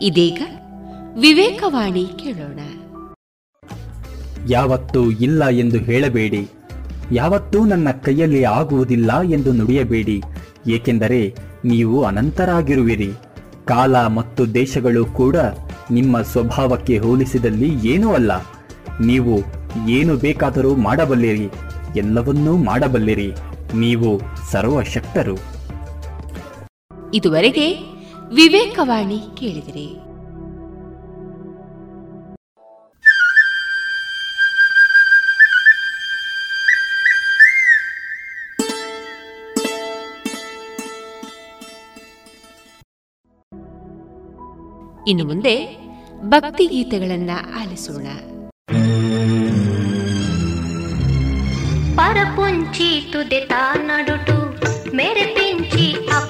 ಇದೀಗ ವಿವೇಕವಾಣಿ ಕೇಳೋಣ. ಯಾವತ್ತೂ ಇಲ್ಲ ಎಂದು ಹೇಳಬೇಡಿ. ಯಾವತ್ತೂ ನನ್ನ ಕೈಯಲ್ಲಿ ಆಗುವುದಿಲ್ಲ ಎಂದು ನುಡಿಯಬೇಡಿ. ಏಕೆಂದರೆ ನೀವು ಅನಂತರಾಗಿರುವಿರಿ. ಕಾಲ ಮತ್ತು ದೇಶಗಳು ಕೂಡ ನಿಮ್ಮ ಸ್ವಭಾವಕ್ಕೆ ಹೋಲಿಸಿದಲ್ಲಿ ಏನೂ ಅಲ್ಲ. ನೀವು ಏನು ಬೇಕಾದರೂ ಮಾಡಬಲ್ಲಿರಿ. ಎಲ್ಲವನ್ನೂ ಮಾಡಬಲ್ಲಿರಿ. ನೀವು ಸರ್ವಶಕ್ತರು. ಇದುವರೆಗೆ ವಿವೇಕವಾಣಿ ಕೇಳಿದಿರಿ. ಇನ್ನು ಮುಂದೆ ಭಕ್ತಿ ಗೀತೆಗಳನ್ನ ಆಲಿಸೋಣ. ಪರಪುಂಚಿ ತುದೆ ತಾನಡುಟು ಮೇರೆ ಪಿಂಚಿ ಅಪ್ಪೆನು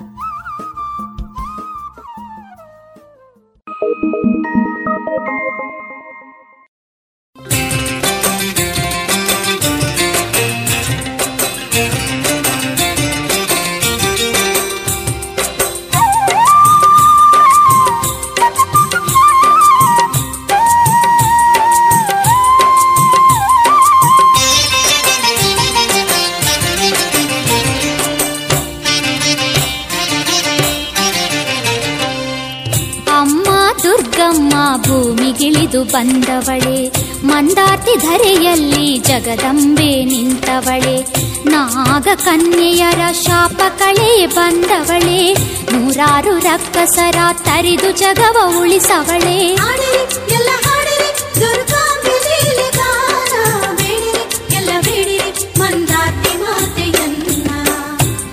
ಬಂದವಳೆ ನೂರಾರು ರಕ್ಕಸರ ತರಿದು ಜಗವ ಉಳಿಸವಳೆ.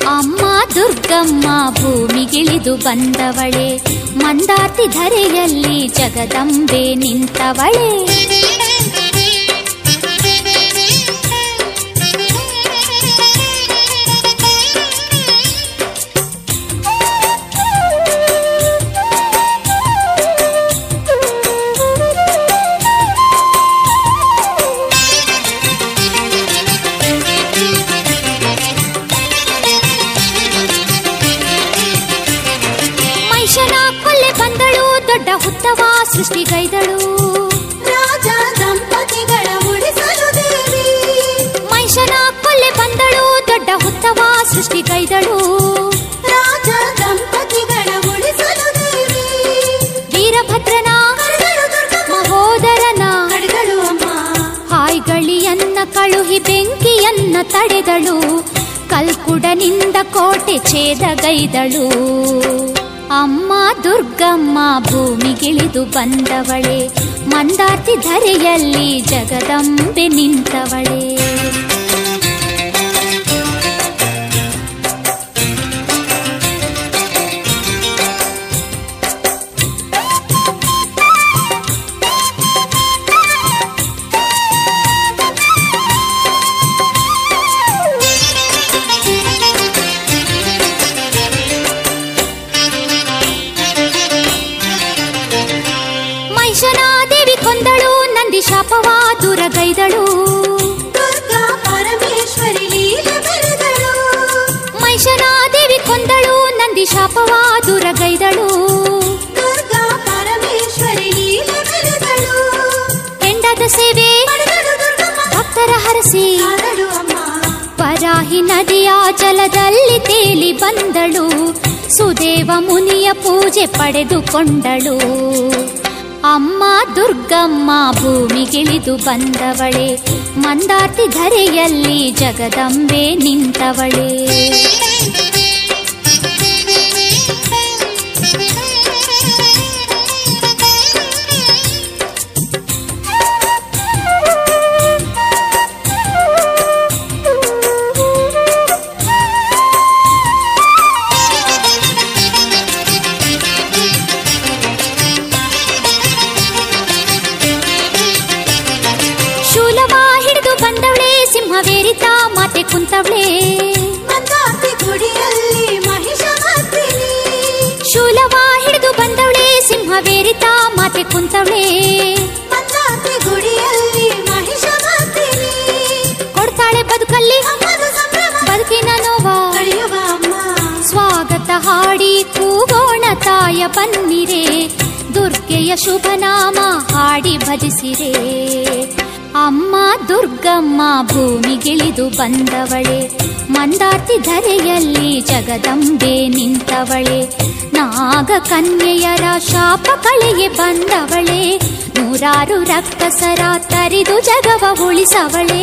ಅಮ್ಮ ದುರ್ಗಮ್ಮ ಭೂಮಿಗಿಳಿದು ಬಂದವಳೆ ಮಂದಾರ್ತಿ ಧರೆಯಲ್ಲಿ ಜಗದಂಬೆ ನಿಂತವಳೆ. ಹಾಯ್ಗಳಿಯನ್ನ ಕಳುಹಿ ಬೆಂಕಿಯನ್ನ ತಡೆದಳು. ಕಲ್ಕುಡನಿಂದ ಕೋಟೆ ಛೇದಗೈದಳು. ಅಮ್ಮ ದುರ್ಗಮ್ಮ ಭೂಮಿಗಿಳಿದು ಬಂದವಳೆ. ಮಂದಾರ್ತಿ ಧರೆಯಲ್ಲಿ ಜಗದಂಬೆ ನಿಂತವಳೆ. ಹರಸಿ ಅಮ್ಮ ವರಾಹಿ ನದಿಯ ಜಲದಲ್ಲಿ ತೇಲಿ ಬಂದಳು. ಸುದೇವ ಮುನಿಯ ಪೂಜೆ ಪಡೆದುಕೊಂಡಳು. ಅಮ್ಮ ದುರ್ಗಮ್ಮ ಭೂಮಿಗಿಳಿದು ಬಂದವಳೆ. ಮಂದಾರ್ತಿ ಧರೆಯಲ್ಲಿ ಜಗದಂಬೆ ನಿಂತವಳೆ. ತಾಯ ಬನ್ನಿರೆ ದುರ್ಗೆಯ ಶುಭ ನಾಮ ಹಾಡಿ ಭಜಿಸಿರೆ. ಅಮ್ಮ ದುರ್ಗಮ್ಮ ಭೂಮಿಗಿಳಿದು ಬಂದವಳೆ, ಮಂದಾರ್ತಿ ಧರೆಯಲ್ಲಿ ಜಗದಂಬೆ ನಿಂತವಳೆ, ನಾಗ ಕನ್ಯೆಯರ ಶಾಪ ಕಳೆಗೆ ಬಂದವಳೆ, ನೂರಾರು ರಕ್ತಸರ ತರಿದು ಜಗವ ಉಳಿಸವಳೆ.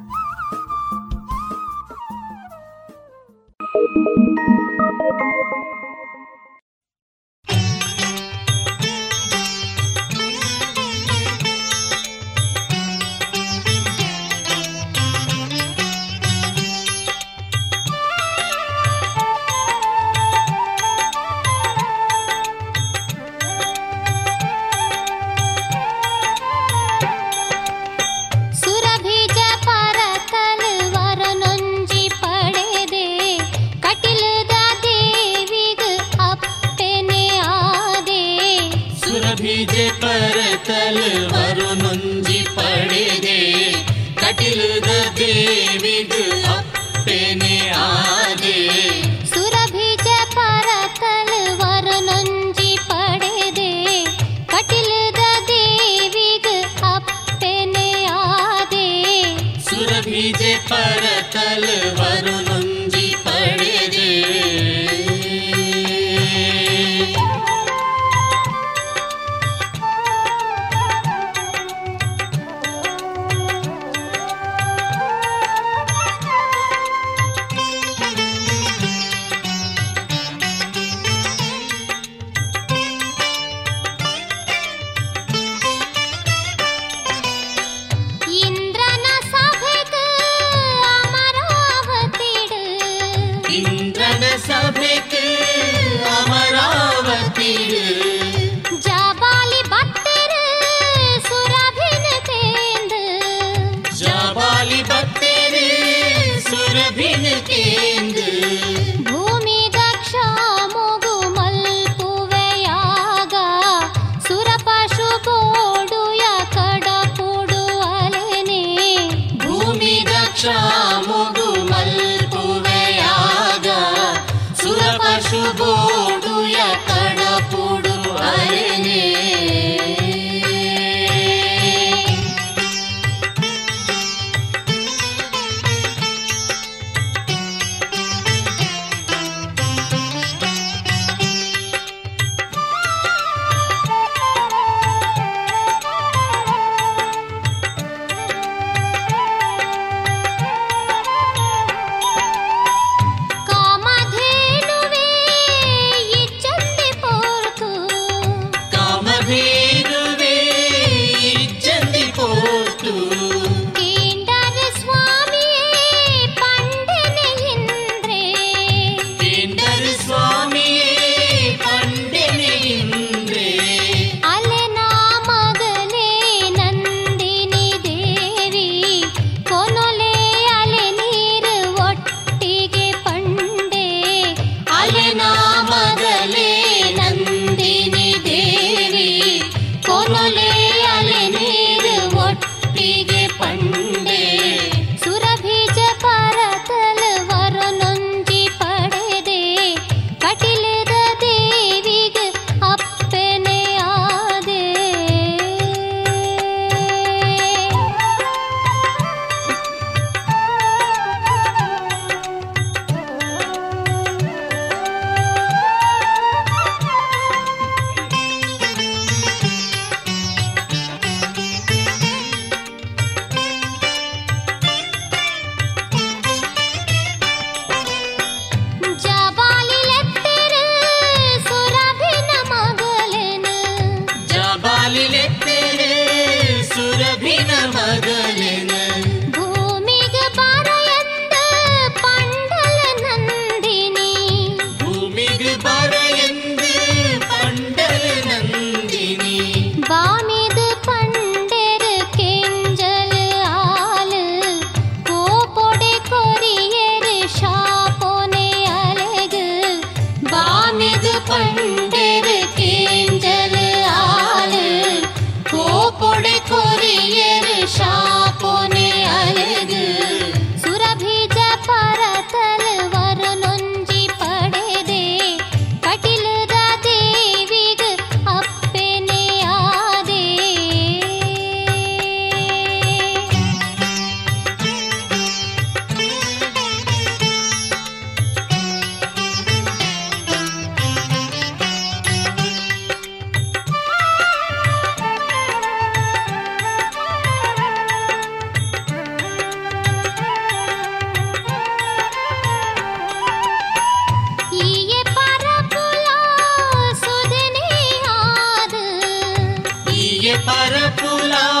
पर पुला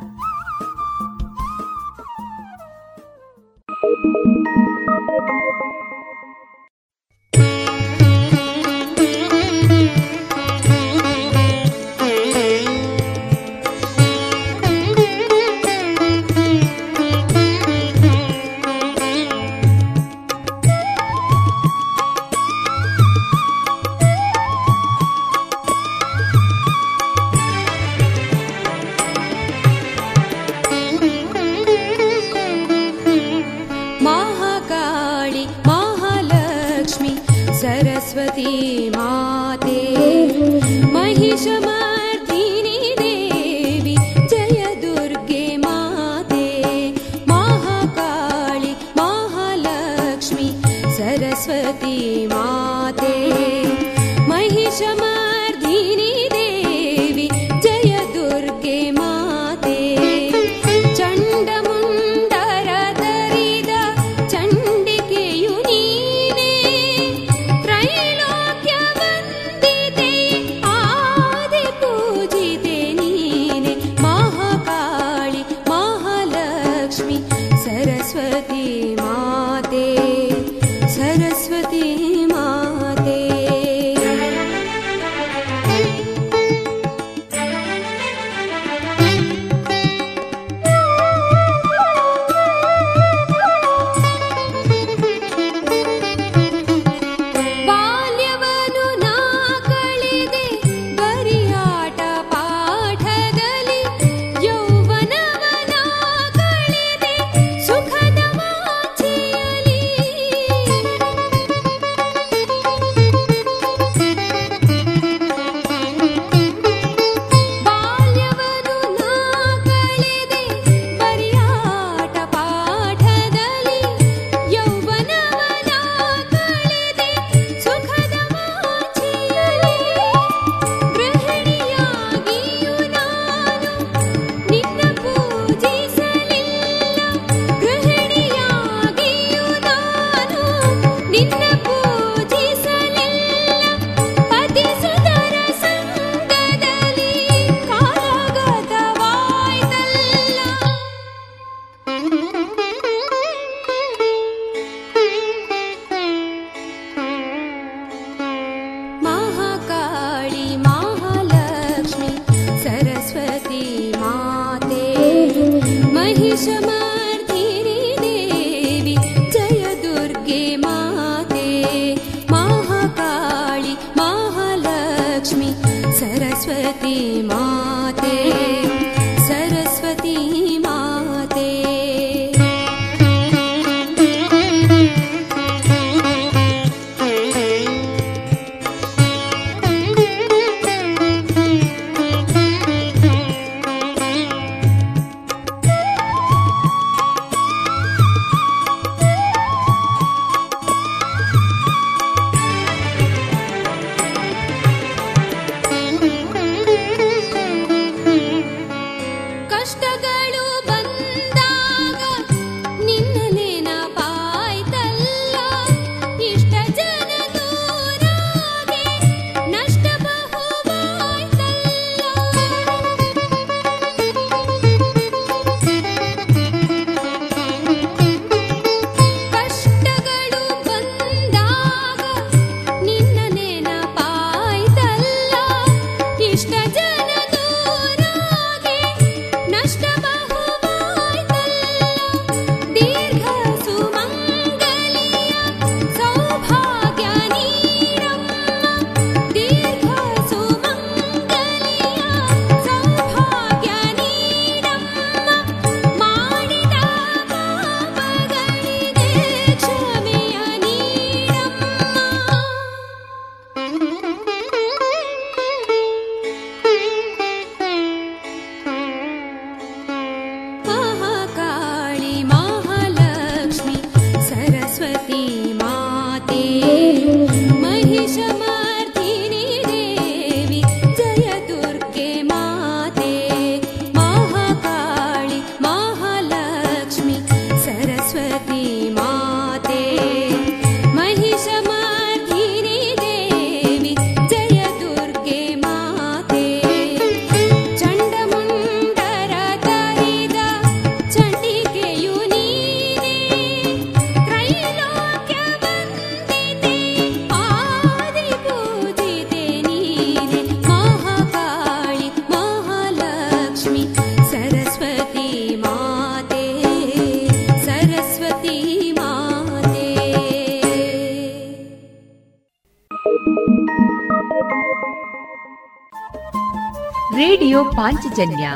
ಪಾಂಚಜನ್ಯ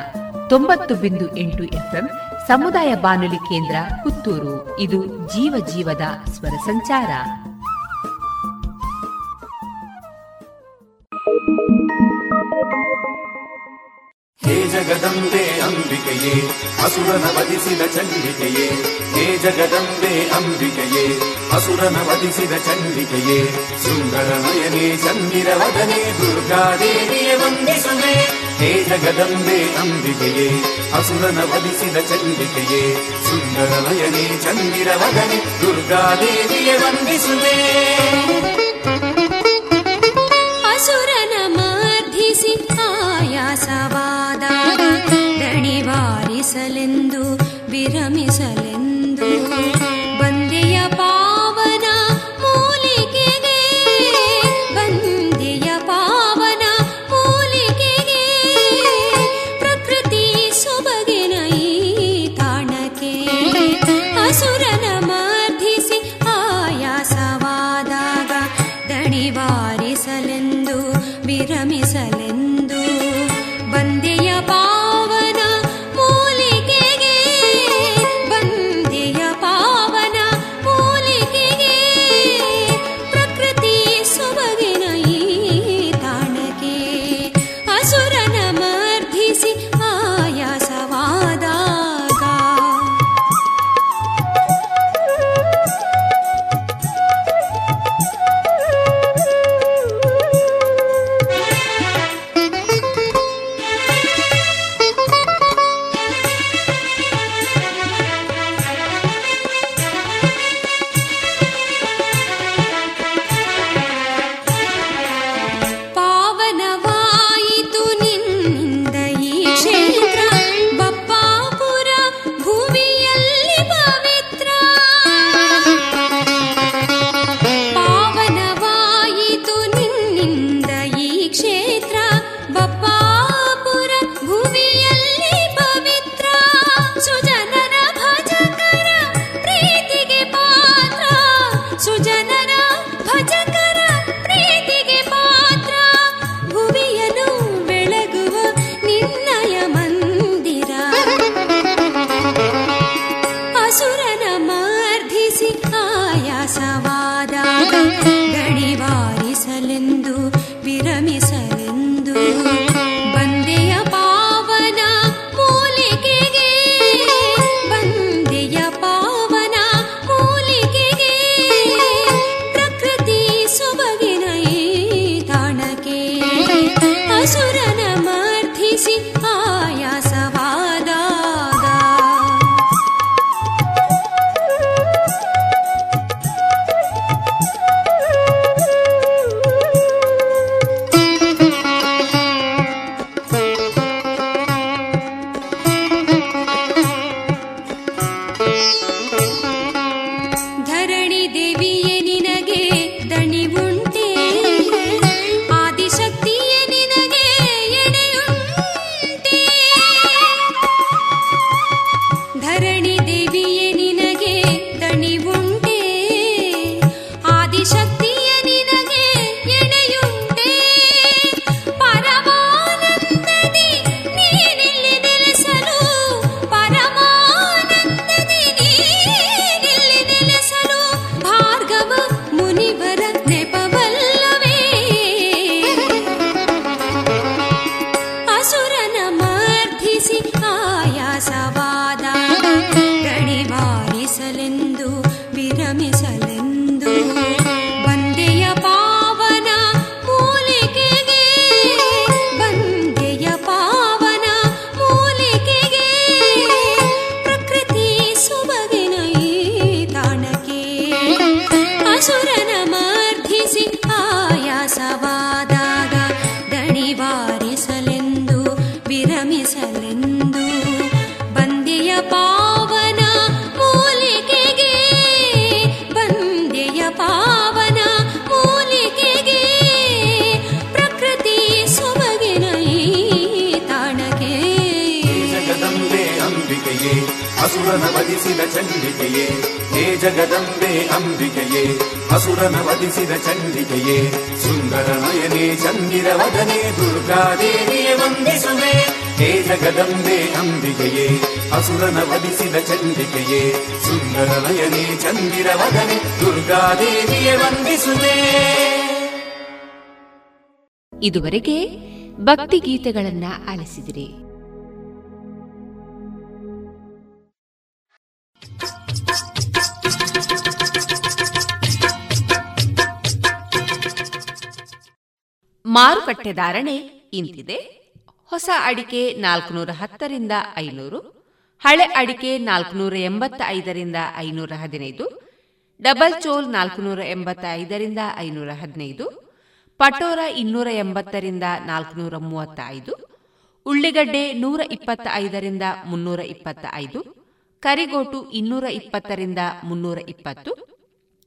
ತೊಂಬತ್ತು ಬಿಂದು ಎಂಟು ಎಫ್ಎಂ ಸಮುದಾಯ ಬಾನುಲಿ ಕೇಂದ್ರ ಪುತ್ತೂರು. ಇದು ಜೀವ ಜೀವದ ಸ್ವರ ಸಂಚಾರ. ಹೇ ಜಗದಂಬೆ ಅಂಬಿಕೆಯೇ, ಅಸುರನ ವಧಿಸಿದ ಚಂಡಿಕೆಯೇ. ಹೇ ಜಗದಂಬೆ ಅಂಬಿಕೆಯೇ, ಅಸುರನ ವಧಿಸಿದ ಚಂಡಿಕೆಯೇ. ಸುಂದರ ನಯನೇ, ಚಂದಿರ ವದನೆ, ದುರ್ಗಾದೇವಿ. ಹೇ ಜಗದಂಬೆ ಅಂಬಿಕೆಯೇ ಅಸುರನ ವಧಿಸಿದ ಚಂಡಿಕೆಯೇ, ಸುಂದರ ನಯನೆ ಚಂದಿರ ವದನೆ ದುರ್ಗಾದೇವಿಯೇ ವಂದಿಸುವೆ. ಅಸುರನ ಮರ್ಧಿಸಿ ಆಯಾಸವಾದ ದಣಿವಾರಿಸಲೆಂದು ವಿರಮಿಸಲು ಅಸುರನ ವಧಿಸಿದ ಚಂಡಿಕೆಯೇ, ಹೇ ಜಗದಂಬೆ ಅಂಬಿಕೆಯೇ, ಅಸುರನ ವಧಿಸಿದ ಚಂಡಿಕೆಯೇ, ಸುಂದರ ನಯನೇ ಚಂದಿರ ವದನೆ ದುರ್ಗಾದೇವಿಯ ವಂದಿಸುವೆ. ಹೇ ಜಗದಂಬೆ ಅಂಬಿಕೆಯೇ, ಅಸುರನ ವಧಿಸಿದ ಚಂಡಿಕೆಯೇ, ಸುಂದರ ನಯನೇ ಚಂದಿರ ವದನೆ ದುರ್ಗಾದೇವಿಯ ವಂದಿಸುವೆ. ಇದುವರೆಗೆ ಭಕ್ತಿ ಗೀತೆಗಳನ್ನ ಆಲಿಸಿದಿರಿ. ಮಾರುಕಟ್ಟೆ ಧಾರಣೆ ಇಂತಿದೆ. ಹೊಸ ಅಡಿಕೆ ನಾಲ್ಕುನೂರ ಹತ್ತರಿಂದ ಐನೂರು, ಹಳೆ ಅಡಿಕೆ ನಾಲ್ಕುನೂರ ಎಂಬತ್ತ ಐದರಿಂದ ಐನೂರ ಹದಿನೈದು, ಡಬಲ್ ಚೋಲ್ ನಾಲ್ಕುನೂರ ಎಂಬತ್ತ ಐದರಿಂದ ಐನೂರ ಹದಿನೈದು, ಪಟೋರ ಇನ್ನೂರ ಎಂಬತ್ತರಿಂದ ನಾಲ್ಕುನೂರ ಮೂವತ್ತ ಐದು ಉಳ್ಳಿಗಡ್ಡೆ ನೂರ ಇಪ್ಪತ್ತ ಐದರಿಂದ ಮುನ್ನೂರ ಇಪ್ಪತ್ತ ಐದು ಕರಿಗೋಟು ಇನ್ನೂರ ಇಪ್ಪತ್ತರಿಂದ ಮುನ್ನೂರ ಇಪ್ಪತ್ತು,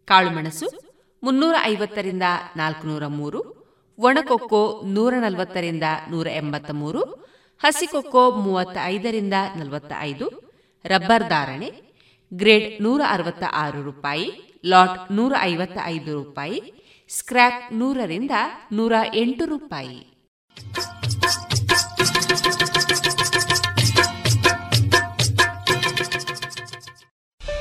ಕಾಳುಮೆಣಸು ಮುನ್ನೂರ ಐವತ್ತರಿಂದ ನಾಲ್ಕುನೂರ ಮೂರು ಒಣಕೊಕ್ಕೋ ನೂರ ನಲವತ್ತರಿಂದ ನೂರ ಎಂಬತ್ತ ಮೂರು ಹಸಿಕೊಕ್ಕೋ ಮೂವತ್ತ ಐದರಿಂದ ನಲವತ್ತ ಐದು ರಬ್ಬರ್ ಧಾರಣೆ, ಗ್ರೇಡ್ ನೂರ ಅರವತ್ತ ಆರು ರೂಪಾಯಿ, ಲಾಟ್ ನೂರ ಐವತ್ತ ಐದು ರೂಪಾಯಿ, ಸ್ಕ್ರ್ಯಾಪ್ ನೂರರಿಂದ ನೂರ ಎಂಟು ರೂಪಾಯಿ.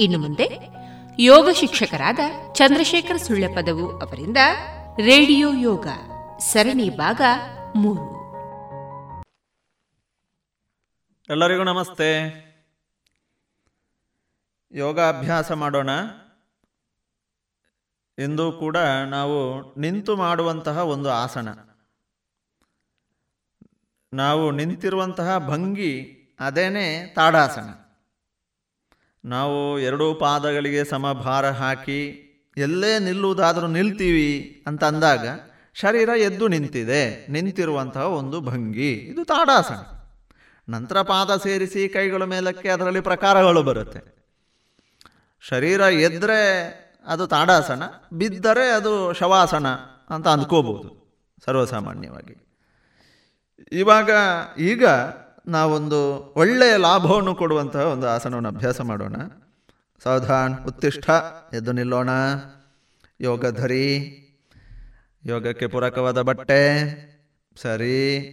ಇನ್ನು ಮುಂದೆ ಯೋಗ ಶಿಕ್ಷಕರಾದ ಚಂದ್ರಶೇಖರ್ ಸುಳ್ಳೆಪದವು ಅವರಿಂದ ರೇಡಿಯೋ ಯೋಗ ಸರಣಿ ಭಾಗ ಮೂರು. ಎಲ್ಲರಿಗೂ ನಮಸ್ತೆ. ಯೋಗಾಭ್ಯಾಸ ಮಾಡೋಣ. ಇಂದು ಕೂಡ ನಾವು ನಿಂತು ಮಾಡುವಂತಹ ಒಂದು ಆಸನ. ನಾವು ನಿಂತಿರುವಂತಹ ಭಂಗಿ ಅದೇನೇ ತಾಡಾಸನ. ನಾವು ಎರಡೂ ಪಾದಗಳಿಗೆ ಸಮಭಾರ ಹಾಕಿ ಎಲ್ಲೇ ನಿಲ್ಲುವುದಾದರೂ ನಿಲ್ತೀವಿ ಅಂತ ಅಂದಾಗ ಶರೀರ ಎದ್ದು ನಿಂತಿದೆ, ನಿಂತಿರುವಂತಹ ಒಂದು ಭಂಗಿ. ಇದು ತಾಡಾಸನ. ನಂತರ ಪಾದ ಸೇರಿಸಿ ಕೈಗಳ ಮೇಲಕ್ಕೆ ಅದರಲ್ಲಿ ಪ್ರಕಾರಗಳು ಬರುತ್ತೆ. ಶರೀರ ಎದ್ದರೆ ಅದು ತಾಡಾಸನ, ಬಿದ್ದರೆ ಅದು ಶವಾಸನ ಅಂತ ಅಂದ್ಕೋಬೋದು ಸರ್ವಸಾಮಾನ್ಯವಾಗಿ. ಇವಾಗ ಈಗ ನಾವೊಂದು ಒಳ್ಳೆಯ ಲಾಭವನ್ನು ಕೊಡುವಂತಹ ಒಂದು ಆಸನವನ್ನು ಅಭ್ಯಾಸ ಮಾಡೋಣ. ಸಾವಧಾನ್, ಉತ್ತಿಷ್ಠ, ಎದ್ದು ನಿಲ್ಲೋಣ. ಯೋಗ ಧರಿ, ಯೋಗಕ್ಕೆ ಪೂರಕವಾದ ಬಟ್ಟೆ, ಸರಿ.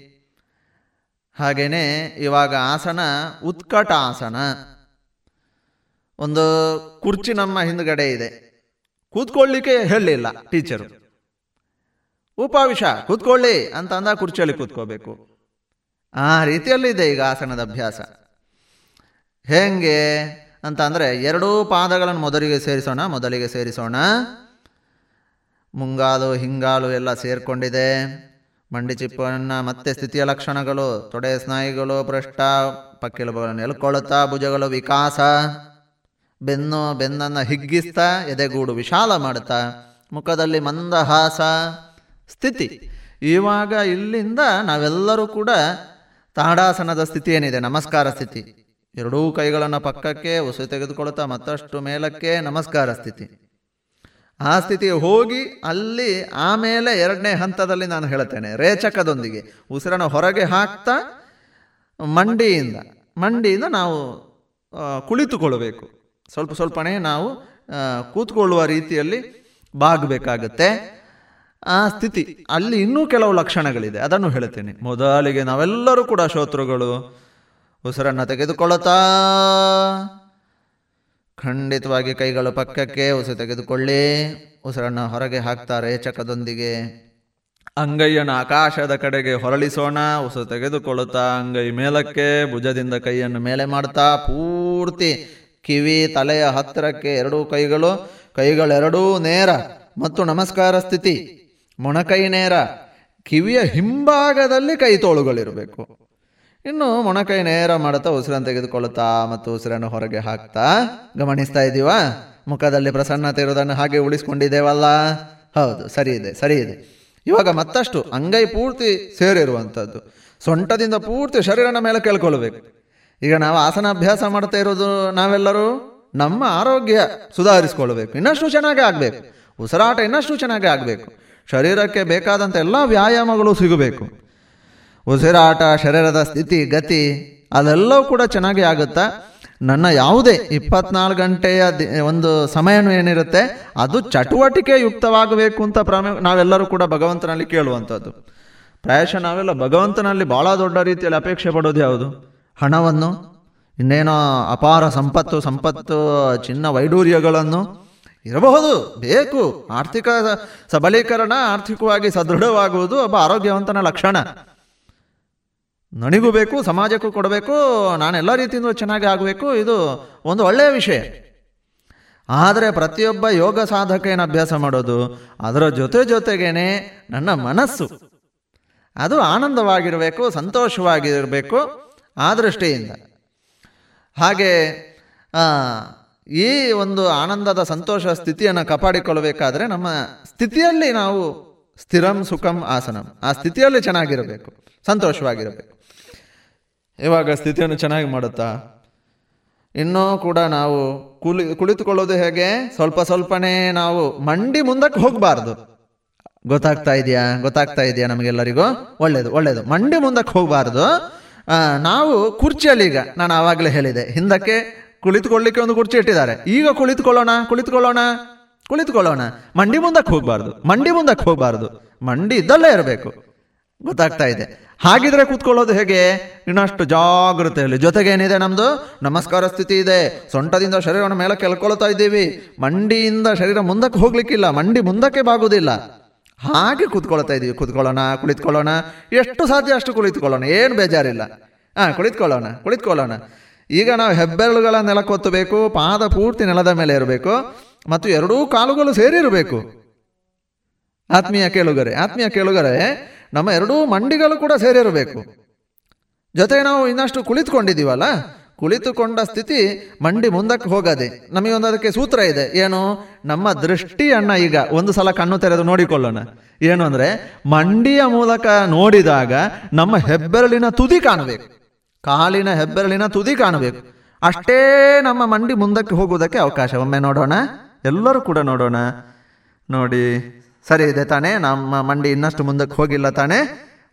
ಹಾಗೆಯೇ ಇವಾಗ ಆಸನ, ಉತ್ಕಟ ಆಸನ. ಒಂದು ಕುರ್ಚಿ ನಮ್ಮ ಹಿಂದುಗಡೆ ಇದೆ. ಕೂತ್ಕೊಳ್ಳಿಕ್ಕೆ ಹೇಳಲಿಲ್ಲ ಟೀಚರು. ಉಪವಿಷ, ಕೂತ್ಕೊಳ್ಳಿ ಅಂತ ಅಂದ ಕುರ್ಚಿಯಲ್ಲಿ ಕೂತ್ಕೋಬೇಕು. ಆ ರೀತಿಯಲ್ಲಿದೆ ಈಗ ಆಸನದ ಅಭ್ಯಾಸ. ಹೇಗೆ ಅಂತ ಅಂದರೆ ಎರಡೂ ಪಾದಗಳನ್ನು ಮೊದಲಿಗೆ ಸೇರಿಸೋಣ ಮೊದಲಿಗೆ ಸೇರಿಸೋಣ. ಮುಂಗಾಲು, ಹಿಂಗಾಲು ಎಲ್ಲ ಸೇರಿಕೊಂಡಿದೆ. ಮಂಡಿ ಚಿಪ್ಪನ್ನು, ಮತ್ತೆ ಸ್ಥಿತಿಯ ಲಕ್ಷಣಗಳು, ತೊಡೆ ಸ್ನಾಯುಗಳು, ಭ್ರಷ್ಟ, ಪಕ್ಕೆಲುಬುಗಳನ್ನು ಎಲ್ಕೊಳ್ಳುತ್ತಾ ಭುಜಗಳು ವಿಕಾಸ. ಬೆನ್ನು, ಬೆನ್ನನ್ನು ಹಿಗ್ಗಿಸ್ತಾ, ಎದೆಗೂಡು ವಿಶಾಲ ಮಾಡುತ್ತಾ, ಮುಖದಲ್ಲಿ ಮಂದಹಾಸ. ಸ್ಥಿತಿ. ಇವಾಗ ಇಲ್ಲಿಂದ ನಾವೆಲ್ಲರೂ ಕೂಡ ತಾಡಾಸನದ ಸ್ಥಿತಿ ಏನಿದೆ? ನಮಸ್ಕಾರ ಸ್ಥಿತಿ. ಎರಡೂ ಕೈಗಳನ್ನು ಪಕ್ಕಕ್ಕೆ ಉಸಿರು ತೆಗೆದುಕೊಳ್ತಾ ಮತ್ತಷ್ಟು ಮೇಲಕ್ಕೆ ನಮಸ್ಕಾರ ಸ್ಥಿತಿ. ಆ ಸ್ಥಿತಿಗೆ ಹೋಗಿ ಅಲ್ಲಿ ಆಮೇಲೆ ಎರಡನೇ ಹಂತದಲ್ಲಿ ನಾನು ಹೇಳ್ತೇನೆ, ರೇಚಕದೊಂದಿಗೆ. ಉಸಿರನ್ನು ಹೊರಗೆ ಹಾಕ್ತಾ ಮಂಡಿಯಿಂದ ಮಂಡಿಯಿಂದ ನಾವು ಕುಳಿತುಕೊಳ್ಳಬೇಕು. ಸ್ವಲ್ಪ ಸ್ವಲ್ಪನೇ ನಾವು ಕೂತ್ಕೊಳ್ಳುವ ರೀತಿಯಲ್ಲಿ ಬಾಗಬೇಕಾಗತ್ತೆ. ಆ ಸ್ಥಿತಿ. ಅಲ್ಲಿ ಇನ್ನೂ ಕೆಲವು ಲಕ್ಷಣಗಳಿದೆ. ಅದನ್ನು ಹೇಳ್ತೇನೆ ಮೊದಲಿಗೆ ನಾವೆಲ್ಲರೂ ಕೂಡ ಶೋತೃಗಳು. ಉಸಿರನ್ನು ತೆಗೆದುಕೊಳ್ಳುತ್ತಾ. ಖಂಡಿತವಾಗಿ ಕೈಗಳು ಪಕ್ಕಕ್ಕೆ ಉಸಿರು ತೆಗೆದುಕೊಳ್ಳಿ. ಉಸಿರನ್ನು ಹೊರಗೆ ಹಾಕ್ತಾರೆ ಚಕದೊಂದಿಗೆ ಅಂಗೈಯನ್ನು ಆಕಾಶದ ಕಡೆಗೆ ಹೊರಳಿಸೋಣ. ಉಸಿರು ತೆಗೆದುಕೊಳ್ಳುತ್ತಾ ಅಂಗೈ ಮೇಲಕ್ಕೆ, ಭುಜದಿಂದ ಕೈಯನ್ನು ಮೇಲೆ ಮಾಡ್ತಾ ಪೂರ್ತಿ ಕಿವಿ, ತಲೆಯ ಹತ್ತಿರಕ್ಕೆ ಎರಡೂ ಕೈಗಳು, ಕೈಗಳೆರಡೂ ನೇರ ಮತ್ತು ನಮಸ್ಕಾರ ಸ್ಥಿತಿ. ಮೊಣಕೈ ನೇರ ಕಿವಿಯ ಹಿಂಭಾಗದಲ್ಲಿ ಕೈ ತೋಳುಗಳಿರಬೇಕು. ಇನ್ನು ಮೊಣಕೈ ನೇರ ಮಾಡುತ್ತಾ ಉಸಿರನ್ನು ತೆಗೆದುಕೊಳ್ಳುತ್ತಾ ಮತ್ತು ಉಸಿರನ್ನು ಹೊರಗೆ ಹಾಕ್ತಾ ಗಮನಿಸ್ತಾ ಇದ್ದೀವಾ ಮುಖದಲ್ಲಿ ಪ್ರಸನ್ನತೆ ಇರೋದನ್ನು ಹಾಗೆ ಉಳಿಸ್ಕೊಂಡಿದ್ದೇವಲ್ಲ? ಹೌದು, ಸರಿ ಇದೆ ಸರಿ ಇದೆ. ಇವಾಗ ಮತ್ತಷ್ಟು ಅಂಗೈ ಪೂರ್ತಿ ಸೇರಿರುವಂಥದ್ದು. ಸೊಂಟದಿಂದ ಪೂರ್ತಿ ಶರೀರನ ಮೇಲೆ ಕೇಳ್ಕೊಳ್ಬೇಕು ಈಗ ನಾವು ಆಸನ ಅಭ್ಯಾಸ ಮಾಡ್ತಾ ಇರೋದು ನಾವೆಲ್ಲರೂ ನಮ್ಮ ಆರೋಗ್ಯ ಸುಧಾರಿಸ್ಕೊಳ್ಬೇಕು ಇನ್ನಷ್ಟು ಚೆನ್ನಾಗಿ ಆಗಬೇಕು. ಉಸಿರಾಟ ಇನ್ನಷ್ಟು ಚೆನ್ನಾಗಿ ಆಗಬೇಕು. ಶರೀರಕ್ಕೆ ಬೇಕಾದಂಥ ಎಲ್ಲ ವ್ಯಾಯಾಮಗಳು ಸಿಗಬೇಕು. ಉಸಿರಾಟ, ಶರೀರದ ಸ್ಥಿತಿ, ಗತಿ, ಅದೆಲ್ಲವೂ ಕೂಡ ಚೆನ್ನಾಗಿ ಆಗುತ್ತಾ? ನನ್ನ ಯಾವುದೇ ಇಪ್ಪತ್ನಾಲ್ಕು ಗಂಟೆಯ ದಿ- ಒಂದು ಸಮಯನೂ ಏನಿರುತ್ತೆ, ಅದು ಚಟುವಟಿಕೆ ಯುಕ್ತವಾಗಬೇಕು ಅಂತ ಪ್ರಾಮ, ನಾವೆಲ್ಲರೂ ಕೂಡ ಭಗವಂತನಲ್ಲಿ ಕೇಳುವಂಥದ್ದು. ಪ್ರಾಯಶಃ ನಾವೆಲ್ಲ ಭಗವಂತನಲ್ಲಿ ಭಾಳ ದೊಡ್ಡ ರೀತಿಯಲ್ಲಿ ಅಪೇಕ್ಷೆ ಪಡೋದು ಯಾವುದು? ಹಣವನ್ನು, ಇನ್ನೇನೋ ಅಪಾರ ಸಂಪತ್ತು ಸಂಪತ್ತು, ಚಿನ್ನ ವೈಡೂರ್ಯಗಳನ್ನು ಇರಬಹುದು. ಬೇಕು. ಆರ್ಥಿಕ ಸಬಲೀಕರಣ ಆರ್ಥಿಕವಾಗಿ ಸದೃಢವಾಗುವುದು ಒಬ್ಬ ಆರೋಗ್ಯವಂತನ ಲಕ್ಷಣ. ನನಗೂ ಬೇಕು, ಸಮಾಜಕ್ಕೂ ಕೊಡಬೇಕು, ನಾನು ಎಲ್ಲ ರೀತಿಯಿಂದ ಚೆನ್ನಾಗಿ ಆಗಬೇಕು, ಇದು ಒಂದು ಒಳ್ಳೆಯ ವಿಷಯ. ಆದರೆ ಪ್ರತಿಯೊಬ್ಬ ಯೋಗ ಸಾಧಕ ಏನು ಅಭ್ಯಾಸ ಮಾಡೋದು? ಅದರ ಜೊತೆ ಜೊತೆಗೇನೆ ನನ್ನ ಮನಸ್ಸು. ಅದು ಆನಂದವಾಗಿರಬೇಕು, ಸಂತೋಷವಾಗಿರಬೇಕು ಆ ದೃಷ್ಟಿಯಿಂದ. ಹಾಗೆ ಈ ಒಂದು ಆನಂದದ ಸಂತೋಷ ಸ್ಥಿತಿಯನ್ನು ಕಾಪಾಡಿಕೊಳ್ಳಬೇಕಾದ್ರೆ ನಮ್ಮ ಸ್ಥಿತಿಯಲ್ಲಿ ನಾವು ಸ್ಥಿರಂ ಸುಖಂ ಆಸನಂ. ಆ ಸ್ಥಿತಿಯಲ್ಲಿ ಚೆನ್ನಾಗಿರಬೇಕು. ಸಂತೋಷವಾಗಿರಬೇಕು. ಇವಾಗ ಸ್ಥಿತಿಯನ್ನು ಚೆನ್ನಾಗಿ ಮಾಡುತ್ತಾ? ಇನ್ನೂ ಕೂಡ ನಾವು ಕುಳಿ ಕುಳಿತುಕೊಳ್ಳೋದು ಹೇಗೆ? ಸ್ವಲ್ಪ ಸ್ವಲ್ಪನೇ ನಾವು ಮಂಡಿ ಮುಂದಕ್ಕೆ ಹೋಗಬಾರ್ದು. ಗೊತ್ತಾಗ್ತಾ ಇದೆಯಾ? ಗೊತ್ತಾಗ್ತಾ ಇದೆಯಾ ನಮಗೆಲ್ಲರಿಗೂ? ಒಳ್ಳೇದು ಒಳ್ಳೇದು. ಮಂಡಿ ಮುಂದಕ್ಕೆ ಹೋಗಬಾರ್ದು. ನಾವು ಕುರ್ಚಿಯಲ್ಲಿ ಈಗ ನಾನು ಆವಾಗಲೇ ಹೇಳಿದೆ, ಹಿಂದಕ್ಕೆ ಕುಳಿತುಕೊಳ್ಳಿಕ್ಕೆ ಒಂದು ಕುರ್ಚಿ ಇಟ್ಟಿದ್ದಾರೆ. ಈಗ ಕುಳಿತುಕೊಳ್ಳೋಣ ಕುಳಿತುಕೊಳ್ಳೋಣ ಕುಳಿತುಕೊಳ್ಳೋಣ. ಮಂಡಿ ಮುಂದಕ್ಕೆ ಹೋಗಬಾರ್ದು, ಮಂಡಿ ಮುಂದಕ್ಕೆ ಹೋಗಬಾರ್ದು. ಮಂಡಿ ಇದ್ದಲ್ಲೇ ಇರಬೇಕು. ಗೊತ್ತಾಗ್ತಾ ಇದೆ. ಹಾಗಿದ್ರೆ ಕೂತ್ಕೊಳ್ಳೋದು ಹೇಗೆ? ಇನ್ನಷ್ಟು ಜೊತೆಗೆ ಏನಿದೆ ನಮ್ದು? ನಮಸ್ಕಾರ ಸ್ಥಿತಿ ಇದೆ. ಸೊಂಟದಿಂದ ಶರೀರವನ್ನು ಮೇಲೆ ಕೆಳ್ಕೊಳ್ತಾ ಇದ್ದೀವಿ. ಮಂಡಿಯಿಂದ ಶರೀರ ಮುಂದಕ್ಕೆ ಹೋಗ್ಲಿಕ್ಕಿಲ್ಲ. ಮಂಡಿ ಮುಂದಕ್ಕೆ ಬಾಗುವುದಿಲ್ಲ. ಹಾಗೆ ಕೂತ್ಕೊಳ್ತಾ ಇದ್ದೀವಿ ಕೂತ್ಕೊಳ್ಳೋಣ, ಕುಳಿತುಕೊಳ್ಳೋಣ. ಎಷ್ಟು ಸಾಧ್ಯ ಅಷ್ಟು ಕುಳಿತುಕೊಳ್ಳೋಣ. ಏನು ಬೇಜಾರಿಲ್ಲ. ಹಾಂ, ಕುಳಿತುಕೊಳ್ಳೋಣ ಕುಳಿತುಕೊಳ್ಳೋಣ. ಈಗ ನಾವು ಹೆಬ್ಬೆರಳುಗಳ ನೆಲಕ್ಕೊತ್ತಬೇಕು ಪಾದ ಪೂರ್ತಿ ನೆಲದ ಮೇಲೆ ಇರಬೇಕು ಮತ್ತು ಎರಡೂ ಕಾಲುಗಳು ಸೇರಿರಬೇಕು ಆತ್ಮೀಯ ಕೇಳುಗರೆ ಆತ್ಮೀಯ ಕೇಳುಗರೆ, ನಮ್ಮ ಎರಡೂ ಮಂಡಿಗಳು ಕೂಡ ಸೇರಿರಬೇಕು ಜೊತೆಗೆ ನಾವು ಇನ್ನಷ್ಟು ಕುಳಿತುಕೊಂಡಿದ್ದೀವಲ್ಲ, ಕುಳಿತುಕೊಂಡ ಸ್ಥಿತಿ ಮಂಡಿ ಮುಂದಕ್ಕೆ ಹೋಗದೆ ನಮಗೊಂದು ಅದಕ್ಕೆ ಸೂತ್ರ ಇದೆ, ಏನು? ನಮ್ಮ ದೃಷ್ಟಿಯನ್ನು ಈಗ ಒಂದು ಸಲ ಕಣ್ಣು ತೆರೆದು ನೋಡಿಕೊಳ್ಳೋಣ. ಏನು ಅಂದರೆ, ಮಂಡಿಯ ಮೂಲಕ ನೋಡಿದಾಗ ನಮ್ಮ ಹೆಬ್ಬೆರಳಿನ ತುದಿ ಕಾಣಬೇಕು. ಕಾಲಿನ ಹೆಬ್ಬೆರಳಿನ ತುದಿ ಕಾಣಬೇಕು. ಅಷ್ಟೇ ನಮ್ಮ ಮಂಡಿ ಮುಂದಕ್ಕೆ ಹೋಗುವುದಕ್ಕೆ ಅವಕಾಶ. ಒಮ್ಮೆ ನೋಡೋಣ. ಎಲ್ಲರೂ ಕೂಡ ನೋಡೋಣ. ನೋಡಿ, ಸರಿ ಇದೆ ತಾನೇ? ನಮ್ಮ ಮಂಡಿ ಇನ್ನಷ್ಟು ಮುಂದಕ್ಕೆ ಹೋಗಿಲ್ಲ ತಾನೆ?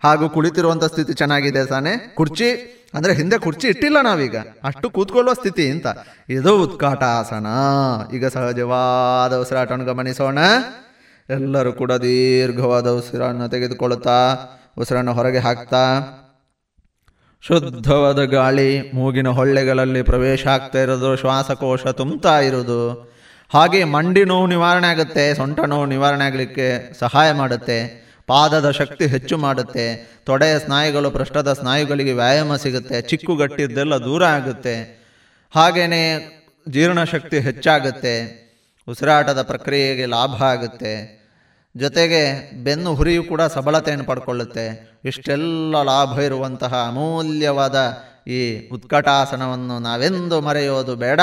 ಹಾಗೂ ಕುಳಿತಿರುವಂಥ ಸ್ಥಿತಿ ಚೆನ್ನಾಗಿದೆ ತಾನೆ? ಕುರ್ಚಿ, ಅಂದರೆ ಹಿಂದೆ ಕುರ್ಚಿ ಇಟ್ಟಿಲ್ಲ ನಾವೀಗ. ಅಷ್ಟು ಕೂತ್ಕೊಳ್ಳುವ ಸ್ಥಿತಿ ಅಂತ ಇದು ಉತ್ಕಾಟ ಆಸನ ಈಗ ಸಹಜವಾದ ಉಸಿರಾಟವನ್ನು ಗಮನಿಸೋಣ. ಎಲ್ಲರೂ ಕೂಡ ದೀರ್ಘವಾದ ಉಸಿರನ್ನು ತೆಗೆದುಕೊಳ್ಳುತ್ತಾ, ಉಸಿರನ್ನು ಹೊರಗೆ ಹಾಕ್ತಾ ಶುದ್ಧವಾದ ಗಾಳಿ ಮೂಗಿನ ಹೊಳ್ಳೆಗಳಲ್ಲಿ ಪ್ರವೇಶ ಆಗ್ತಾ ಇರೋದು, ಶ್ವಾಸಕೋಶ ತುಂಬ್ತಾ ಇರೋದು. ಹಾಗೆ ಮಂಡಿ ನೋವು ನಿವಾರಣೆ ಆಗುತ್ತೆ, ಸೊಂಟ ನೋವು ನಿವಾರಣೆ ಆಗಲಿಕ್ಕೆ ಸಹಾಯ ಮಾಡುತ್ತೆ, ಪಾದದ ಶಕ್ತಿ ಹೆಚ್ಚು ಮಾಡುತ್ತೆ, ತೊಡೆಯ ಸ್ನಾಯುಗಳು ಪೃಷ್ಠದ ಸ್ನಾಯುಗಳಿಗೆ ವ್ಯಾಯಾಮ ಸಿಗುತ್ತೆ, ಚಿಕ್ಕುಗಟ್ಟಿದ್ದೆಲ್ಲ ದೂರ ಆಗುತ್ತೆ. ಹಾಗೆಯೇ ಜೀರ್ಣಶಕ್ತಿ ಹೆಚ್ಚಾಗುತ್ತೆ, ಉಸಿರಾಟದ ಪ್ರಕ್ರಿಯೆಗೆ ಲಾಭ ಆಗುತ್ತೆ. ಜೊತೆಗೆ ಬೆನ್ನು ಹುರಿಯು ಕೂಡ ಸಬಲತೆಯನ್ನು ಪಡ್ಕೊಳ್ಳುತ್ತೆ. ಇಷ್ಟೆಲ್ಲ ಲಾಭ ಇರುವಂತಹ ಅಮೂಲ್ಯವಾದ ಈ ಉತ್ಕಟಾಸನವನ್ನು ನಾವೆಂದು ಮರೆಯೋದು ಬೇಡ.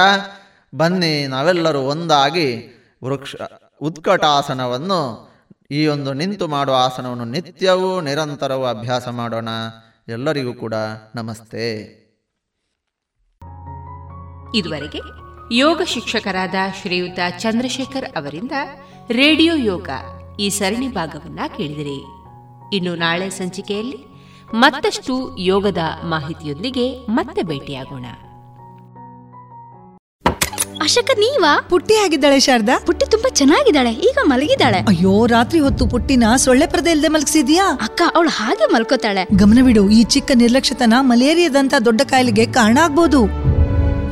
ಬನ್ನಿ ನಾವೆಲ್ಲರೂ ಒಂದಾಗಿ ವೃಕ್ಷ ಉತ್ಕಟಾಸನವನ್ನು ಈ ಒಂದು ನಿಂತು ಮಾಡುವ ಆಸನವನ್ನು ನಿತ್ಯವೂ ನಿರಂತರವೂ ಅಭ್ಯಾಸ ಮಾಡೋಣ. ಎಲ್ಲರಿಗೂ ಕೂಡ ನಮಸ್ತೆ. ಇದುವರೆಗೆ ಯೋಗ ಶಿಕ್ಷಕರಾದ ಶ್ರೀಯುತ ಚಂದ್ರಶೇಖರ್ ಅವರಿಂದ ರೇಡಿಯೋ ಯೋಗ. ಈ ಸರಣಿ ಭಾಗವನ್ನ ಕೇಳಿದಿರಿ. ಇನ್ನು ನಾಳೆ ಸಂಚಿಕೆಯಲ್ಲಿ ಮತ್ತಷ್ಟು ಯೋಗದ ಮಾಹಿತಿಯೊಂದಿಗೆ ಮತ್ತೆ ಭೇಟಿಯಾಗೋಣ. ಅಶಕ ನೀವಾ? ಪುಟ್ಟಿ ಆಗಿದ್ದಾಳೆ ಶಾರದಾ. ಪುಟ್ಟಿ ತುಂಬಾ ಚೆನ್ನಾಗಿದ್ದಾಳೆ ಈಗ ಮಲಗಿದ್ದಾಳೆ. ಅಯ್ಯೋ ರಾತ್ರಿ ಹೊತ್ತು ಪುಟ್ಟಿನ ಸೊಳ್ಳೆ ಪರದೆ ಇಲ್ಲದೆ ಮಲಗಿಸಿದ್ಯಾ? ಅಕ್ಕ ಅವಳು ಹಾಗೆ ಮಲ್ಕೋತಾಳೆ. ಗಮನವಿಡು ಈ ಚಿಕ್ಕ ನಿರ್ಲಕ್ಷ್ಯತನ ಮಲೇರಿಯಾದಂತ ದೊಡ್ಡ ಕಾಯಿಲೆಗೆ ಕಾರಣ ಆಗ್ಬೋದು.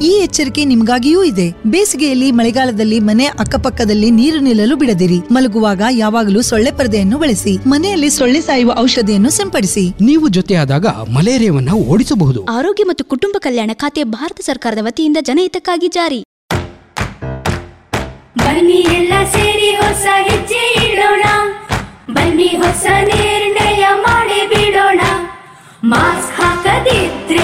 ಈ ಎಚ್ಚರಿಕೆ ನಿಮಗಾಗಿಯೂ ಇದೆ. ಬೇಸಿಗೆಯಲ್ಲಿ ಮಳೆಗಾಲದಲ್ಲಿ ಮನೆ ಅಕ್ಕಪಕ್ಕದಲ್ಲಿ ನೀರು ನಿಲ್ಲಲು ಬಿಡದಿರಿ. ಮಲಗುವಾಗ ಯಾವಾಗಲೂ ಸೊಳ್ಳೆ ಪರದೆಯನ್ನು ಬಳಸಿ. ಮನೆಯಲ್ಲಿ ಸೊಳ್ಳೆ ಸಾಯುವ ಔಷಧಿಯನ್ನು ಸಿಂಪಡಿಸಿ. ನೀವು ಜೊತೆಯಾದಾಗ ಮಲೇರಿಯಾವನ್ನ ಓಡಿಸಬಹುದು. ಆರೋಗ್ಯ ಮತ್ತು ಕುಟುಂಬ ಕಲ್ಯಾಣ ಖಾತೆ ಭಾರತ ಸರ್ಕಾರದ ವತಿಯಿಂದ ಜನಹಿತಕ್ಕಾಗಿ ಜಾರಿ. ಬನ್ನಿ ಎಲ್ಲ ಸೇರಿ ಹೊಸ ಹೆಜ್ಜೆ ಇಡೋಣ. ಬನ್ನಿ ಹೊಸ ನಿರ್ಣಯ ಮಾಡಿ ಬಿಡೋಣ. ಮಾಸ್ಕ್ ಹಾಕದಿದ್ರೆ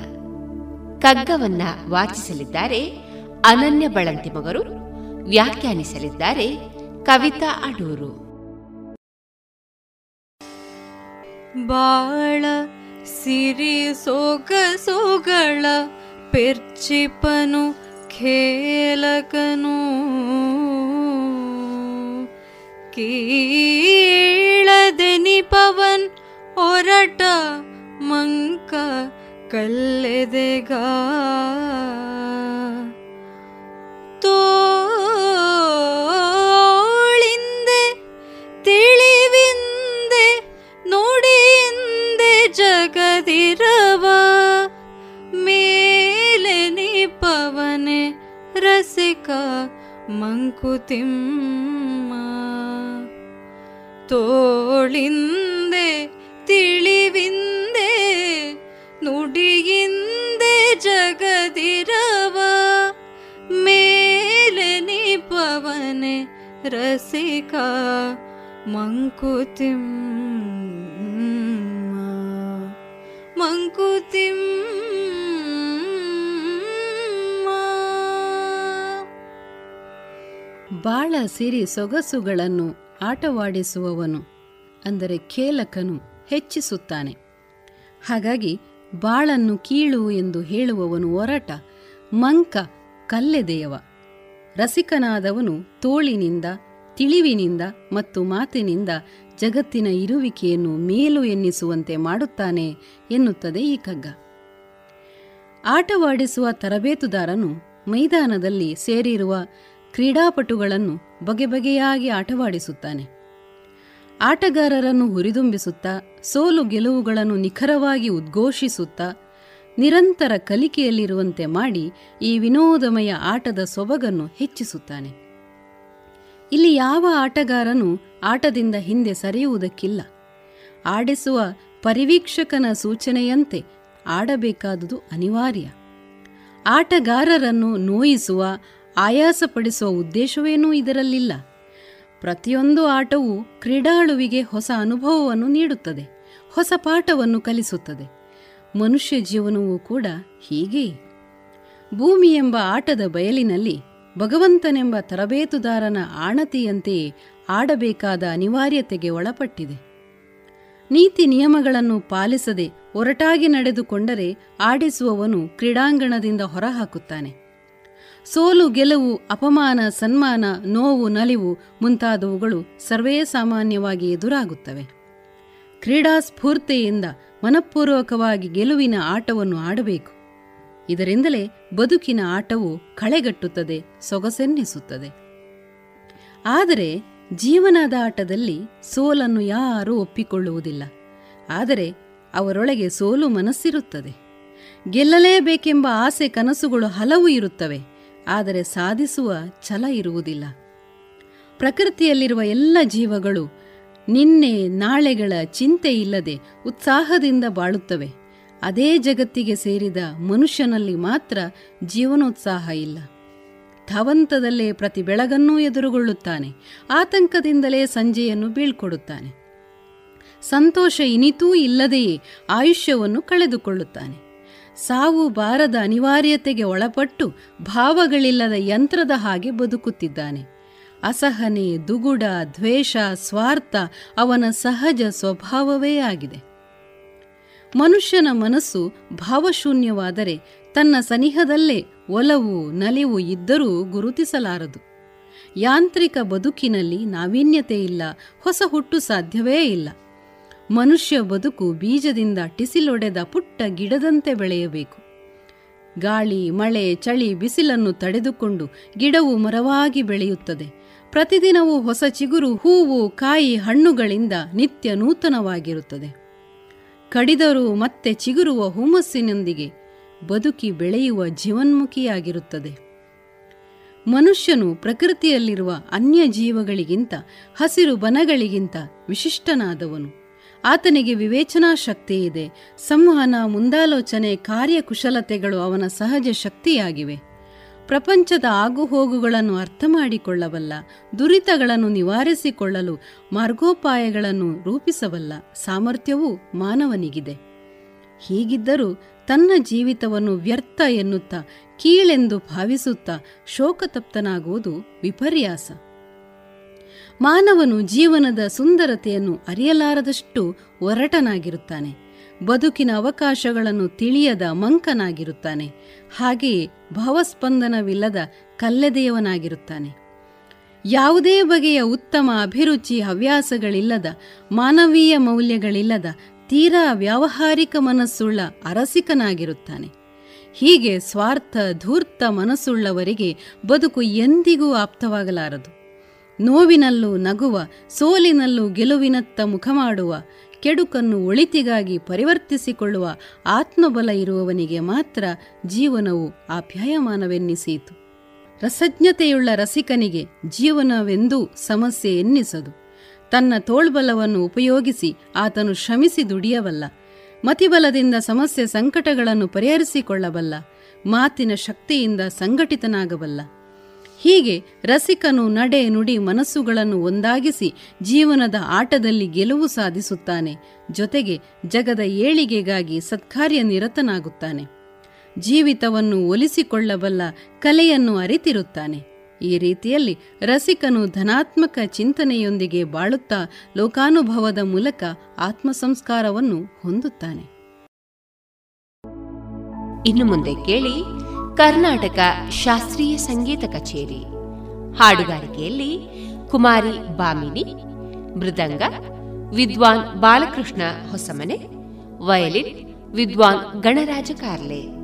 ಕಗ್ಗವನ್ನ ವಾಚಿಸಲಿದ್ದಾರೆ. ಅನನ್ಯ ಬಳಂತಿ ಮಗರು ವ್ಯಾಖ್ಯಾನಿಸಲಿದ್ದಾರೆ. ಕವಿತಾ ಅಡೂರು. ಬಾಳ ಸಿರಿ ಸೊಗಸುಗಳ ಪೆರ್ಚಿಪನು ಖೇಲಕನು. ಕೀಳದೆನಿಪವನ್ ಒರಟ ಮಂಕ ಕಲ್ಲೆದೆಗ ತೋಳಿಂದೆ ತಿಳಿವಿಂದೆ ನುಡಿಯಿಂದೆ ಜಗದಿರವ ಮೇಲೆ ನಿಪವನೆ ರಸಿಕ ಮಂಕುತಿಮ್ಮ. ತೋಳಿಂದೆ ತಿಳಿವಿಂದೆ ರಸಿಕ ಮಂಕುತಿಮ್ಮ ಮಂಕುತಿಮ್ಮ ಬಾಳ ಸಿರಿ ಸೊಗಸುಗಳನ್ನು ಆಟವಾಡಿಸುವವನು ಅಂದರೆ ಖೇಲಕನು ಹೆಚ್ಚಿಸುತ್ತಾನೆ. ಹಾಗಾಗಿ ಬಾಳನ್ನು ಕೀಳು ಎಂದು ಹೇಳುವವನು ಒರಟ ಮಂಕ ಕಲ್ಲೆದೆಯವ. ರಸಿಕನಾದವನು ತೋಳಿನಿಂದ, ತಿಳಿವಿನಿಂದ ಮತ್ತು ಮಾತಿನಿಂದ ಜಗತ್ತಿನ ಇರುವಿಕೆಯನ್ನು ಮೇಲು ಎನ್ನಿಸುವಂತೆ ಮಾಡುತ್ತಾನೆ ಎನ್ನುತ್ತದೆ ಈ ಕಗ್ಗ ಆಟವಾಡಿಸುವ ತರಬೇತುದಾರನು ಮೈದಾನದಲ್ಲಿ ಸೇರಿರುವ ಕ್ರೀಡಾಪಟುಗಳನ್ನು ಬಗೆ ಬಗೆಯಾಗಿ ಆಟವಾಡಿಸುತ್ತಾನೆ. ಆಟಗಾರರನ್ನು ಹುರಿದುಂಬಿಸುತ್ತಾ, ಸೋಲು ಗೆಲುವುಗಳನ್ನು ನಿಖರವಾಗಿ ಉದ್ಘೋಷಿಸುತ್ತಾ ನಿರಂತರ ಕಲಿಕೆಯಲ್ಲಿರುವಂತೆ ಮಾಡಿ ಈ ವಿನೋದಮಯ ಆಟದ ಸೊಬಗನ್ನು ಹೆಚ್ಚಿಸುತ್ತಾನೆ. ಇಲ್ಲಿ ಯಾವ ಆಟಗಾರನು ಆಟದಿಂದ ಹಿಂದೆ ಸರಿಯುವುದಕ್ಕಿಲ್ಲ. ಆಡಿಸುವ ಪರಿವೀಕ್ಷಕನ ಸೂಚನೆಯಂತೆ ಆಡಬೇಕಾದುದು ಅನಿವಾರ್ಯ. ಆಟಗಾರರನ್ನು ನೋಯಿಸುವ, ಆಯಾಸಪಡಿಸುವ ಉದ್ದೇಶವೇನೂ ಇದರಲ್ಲಿಲ್ಲ. ಪ್ರತಿಯೊಂದು ಆಟವೂ ಕ್ರೀಡಾಳುವಿಗೆ ಹೊಸ ಅನುಭವವನ್ನು ನೀಡುತ್ತದೆ, ಹೊಸ ಪಾಠವನ್ನು ಕಲಿಸುತ್ತದೆ. ಮನುಷ್ಯ ಜೀವನವೂ ಕೂಡ ಹೀಗೆ. ಭೂಮಿ ಎಂಬ ಆಟದ ಬಯಲಿನಲ್ಲಿ ಭಗವಂತನೆಂಬ ತರಬೇತುದಾರನ ಆಣತಿಯಂತೆಯೇ ಆಡಬೇಕಾದ ಅನಿವಾರ್ಯತೆಗೆ ಒಳಪಟ್ಟಿದೆ. ನೀತಿ ನಿಯಮಗಳನ್ನು ಪಾಲಿಸದೆ ಒರಟಾಗಿ ನಡೆದುಕೊಂಡರೆ ಆಡಿಸುವವನು ಕ್ರೀಡಾಂಗಣದಿಂದ ಹೊರಹಾಕುತ್ತಾನೆ. ಸೋಲು, ಗೆಲುವು, ಅಪಮಾನ, ಸನ್ಮಾನ, ನೋವು, ನಲಿವು ಮುಂತಾದವುಗಳು ಸರ್ವೇ ಸಾಮಾನ್ಯವಾಗಿ ಎದುರಾಗುತ್ತವೆ. ಕ್ರೀಡಾ ಸ್ಫೂರ್ತಿಯಿಂದ ಮನಪೂರ್ವಕವಾಗಿ ಗೆಲುವಿನ ಆಟವನ್ನು ಆಡಬೇಕು. ಇದರಿಂದಲೇ ಬದುಕಿನ ಆಟವು ಕಳೆಗಟ್ಟುತ್ತದೆ, ಸೊಗಸೆನ್ನಿಸುತ್ತದೆ. ಆದರೆ ಜೀವನದ ಆಟದಲ್ಲಿ ಸೋಲನ್ನು ಯಾರೂ ಒಪ್ಪಿಕೊಳ್ಳುವುದಿಲ್ಲ. ಆದರೆ ಅವರೊಳಗೆ ಸೋಲು ಮನಸ್ಸಿರುತ್ತದೆ. ಗೆಲ್ಲಲೇಬೇಕೆಂಬ ಆಸೆ ಕನಸುಗಳು ಹಲವು ಇರುತ್ತವೆ, ಆದರೆ ಸಾಧಿಸುವ ಛಲ ಇರುವುದಿಲ್ಲ. ಪ್ರಕೃತಿಯಲ್ಲಿರುವ ಎಲ್ಲ ಜೀವಗಳು ನಿನ್ನೆ ನಾಳೆಗಳ ಚಿಂತೆ ಇಲ್ಲದೆ ಉತ್ಸಾಹದಿಂದ ಬಾಳುತ್ತವೆ. ಅದೇ ಜಗತ್ತಿಗೆ ಸೇರಿದ ಮನುಷ್ಯನಲ್ಲಿ ಮಾತ್ರ ಜೀವನೋತ್ಸಾಹ ಇಲ್ಲ. ಧಾವಂತದಲ್ಲೇ ಪ್ರತಿ ಬೆಳಗನ್ನೂ ಎದುರುಗೊಳ್ಳುತ್ತಾನೆ. ಆತಂಕದಿಂದಲೇ ಸಂಜೆಯನ್ನು ಬೀಳ್ಕೊಡುತ್ತಾನೆ. ಸಂತೋಷ ಇನಿತೂ ಇಲ್ಲದೆಯೇ ಆಯುಷ್ಯವನ್ನು ಕಳೆದುಕೊಳ್ಳುತ್ತಾನೆ. ಸಾವು ಬಾರದ ಅನಿವಾರ್ಯತೆಗೆ ಒಳಪಟ್ಟು ಭಾವಗಳಿಲ್ಲದ ಯಂತ್ರದ ಹಾಗೆ ಬದುಕುತ್ತಿದ್ದಾನೆ. ಅಸಹನೆ, ದುಗುಡ, ದ್ವೇಷ, ಸ್ವಾರ್ಥ ಅವನ ಸಹಜ ಸ್ವಭಾವವೇ ಆಗಿದೆ. ಮನುಷ್ಯನ ಮನಸ್ಸು ಭಾವಶೂನ್ಯವಾದರೆ ತನ್ನ ಸನಿಹದಲ್ಲೇ ಒಲವು, ನಲಿವು ಇದ್ದರೂ ಗುರುತಿಸಲಾರದು. ಯಾಂತ್ರಿಕ ಬದುಕಿನಲ್ಲಿ ನಾವೀನ್ಯತೆ ಇಲ್ಲ, ಹೊಸ ಹುಟ್ಟು ಸಾಧ್ಯವೇ ಇಲ್ಲ. ಮನುಷ್ಯ ಬದುಕು ಬೀಜದಿಂದ ಟಿಸಿಲೊಡೆದ ಪುಟ್ಟ ಗಿಡದಂತೆ ಬೆಳೆಯಬೇಕು. ಗಾಳಿ, ಮಳೆ, ಚಳಿ, ಬಿಸಿಲನ್ನು ತಡೆದುಕೊಂಡು ಗಿಡವು ಮರವಾಗಿ ಬೆಳೆಯುತ್ತದೆ. ಪ್ರತಿದಿನವೂ ಹೊಸ ಚಿಗುರು ಹೂವು, ಕಾಯಿ, ಹಣ್ಣುಗಳಿಂದ ನಿತ್ಯ ನೂತನವಾಗಿರುತ್ತದೆ. ಕಡಿದರೂ ಮತ್ತೆ ಚಿಗುರುವ ಹುಮ್ಮಸ್ಸಿನೊಂದಿಗೆ ಬದುಕಿ ಬೆಳೆಯುವ ಜೀವನ್ಮುಖಿಯಾಗಿರುತ್ತದೆ. ಮನುಷ್ಯನು ಪ್ರಕೃತಿಯಲ್ಲಿರುವ ಅನ್ಯ ಜೀವಗಳಿಗಿಂತ ಹಸಿರು ಬನಗಳಿಗಿಂತ ವಿಶಿಷ್ಟನಾದವನು. ಆತನಿಗೆ ವಿವೇಚನಾ ಶಕ್ತಿ ಇದೆ. ಸಂವಹನ, ಮುಂದಾಲೋಚನೆ, ಕಾರ್ಯಕುಶಲತೆಗಳು ಅವನ ಸಹಜ ಶಕ್ತಿಯಾಗಿವೆ. ಪ್ರಪಂಚದ ಆಗುಹೋಗುಗಳನ್ನು ಅರ್ಥ ಮಾಡಿಕೊಳ್ಳಬಲ್ಲ ದುರಿತಗಳನ್ನು ನಿವಾರಿಸಿಕೊಳ್ಳಲು ಮಾರ್ಗೋಪಾಯಗಳನ್ನು ರೂಪಿಸಬಲ್ಲ ಸಾಮರ್ಥ್ಯವೂ ಮಾನವನಿಗಿದೆ. ಹೀಗಿದ್ದರೂ ತನ್ನ ಜೀವಿತವನ್ನು ವ್ಯರ್ಥ ಎನ್ನುತ್ತಾ, ಕೀಳೆಂದು ಭಾವಿಸುತ್ತಾ ಶೋಕತಪ್ತನಾಗುವುದು ವಿಪರ್ಯಾಸ. ಮಾನವನು ಜೀವನದ ಸುಂದರತೆಯನ್ನು ಅರಿಯಲಾರದಷ್ಟು ಒರಟನಾಗಿರುತ್ತಾನೆ. ಬದುಕಿನ ಅವಕಾಶಗಳನ್ನು ತಿಳಿಯದ ಮಂಕನಾಗಿರುತ್ತಾನೆ. ಹಾಗೆಯೇ ಭಾವಸ್ಪಂದನವಿಲ್ಲದ ಕಲ್ಲೆದೆಯವನಾಗಿರುತ್ತಾನೆ. ಯಾವುದೇ ಬಗೆಯ ಉತ್ತಮ ಅಭಿರುಚಿ ಹವ್ಯಾಸಗಳಿಲ್ಲದ, ಮಾನವೀಯ ಮೌಲ್ಯಗಳಿಲ್ಲದ, ತೀರಾ ವ್ಯಾವಹಾರಿಕ ಮನಸ್ಸುಳ್ಳ ಅರಸಿಕನಾಗಿರುತ್ತಾನೆ. ಹೀಗೆ ಸ್ವಾರ್ಥ, ಧೂರ್ತ ಮನಸ್ಸುಳ್ಳವರಿಗೆ ಬದುಕು ಎಂದಿಗೂ ಆಪ್ತವಾಗಲಾರದು. ನೋವಿನಲ್ಲೂ ನಗುವ, ಸೋಲಿನಲ್ಲೂ ಗೆಲುವಿನತ್ತ ಮುಖ ಮಾಡುವ ಕೆಡುಕನ್ನು ಒಳಿತಿಗಾಗಿ ಪರಿವರ್ತಿಸಿಕೊಳ್ಳುವ ಆತ್ಮಬಲ ಇರುವವನಿಗೆ ಮಾತ್ರ ಜೀವನವು ಆಪ್ಯಾಯಮಾನವೆನ್ನಿಸಿತು ರಸಜ್ಞತೆಯುಳ್ಳ ರಸಿಕನಿಗೆ ಜೀವನವೆಂದೂ ಸಮಸ್ಯೆ ಎನ್ನಿಸದು. ತನ್ನ ತೋಳ್ಬಲವನ್ನು ಉಪಯೋಗಿಸಿ ಆತನು ಶ್ರಮಿಸಿ ದುಡಿಯಬಲ್ಲ ಮತಿಬಲದಿಂದ ಸಮಸ್ಯೆ ಸಂಕಟಗಳನ್ನು ಪರಿಹರಿಸಿಕೊಳ್ಳಬಲ್ಲ. ಮಾತಿನ ಶಕ್ತಿಯಿಂದ ಸಂಘಟಿತನಾಗಬಲ್ಲ. ಹೀಗೆ ರಸಿಕನು, ನಡೆ, ನುಡಿ ಮನಸ್ಸುಗಳನ್ನು ಒಂದಾಗಿಸಿ ಜೀವನದ ಆಟದಲ್ಲಿ ಗೆಲುವು ಸಾಧಿಸುತ್ತಾನೆ. ಜೊತೆಗೆ ಜಗದ ಏಳಿಗೆಗಾಗಿ ಸತ್ಕಾರ್ಯ ನಿರತನಾಗುತ್ತಾನೆ. ಜೀವಿತವನ್ನು ಒಲಿಸಿಕೊಳ್ಳಬಲ್ಲ ಕಲೆಯನ್ನು ಅರಿತಿರುತ್ತಾನೆ. ಈ ರೀತಿಯಲ್ಲಿ ರಸಿಕನು ಧನಾತ್ಮಕ ಚಿಂತನೆಯೊಂದಿಗೆ ಬಾಳುತ್ತಾ ಲೋಕಾನುಭವದ ಮೂಲಕ ಆತ್ಮಸಂಸ್ಕಾರವನ್ನು ಹೊಂದುತ್ತಾನೆ. ಇನ್ನು ಮುಂದೆ ಕೇಳಿ ಕರ್ನಾಟಕ ಶಾಸ್ತ್ರೀಯ ಸಂಗೀತ ಕಚೇರಿ. ಹಾಡುಗಾರಿಕೆಯಲ್ಲಿ ಕುಮಾರಿ ಬಾಮಿನಿ, ಮೃದಂಗ, ವಿದ್ವಾನ್ ಬಾಲಕೃಷ್ಣ ಹೊಸಮನೆ, ವಯಲಿನ್ ವಿದ್ವಾನ್ ಗಣರಾಜ ಕಾರ್ಲೆ.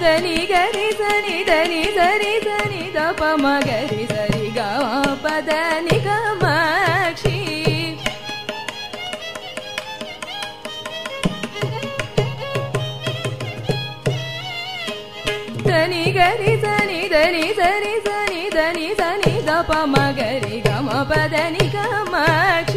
ी दागरि कक्षी धनि गी दागरि कामापादानि कमाक्ष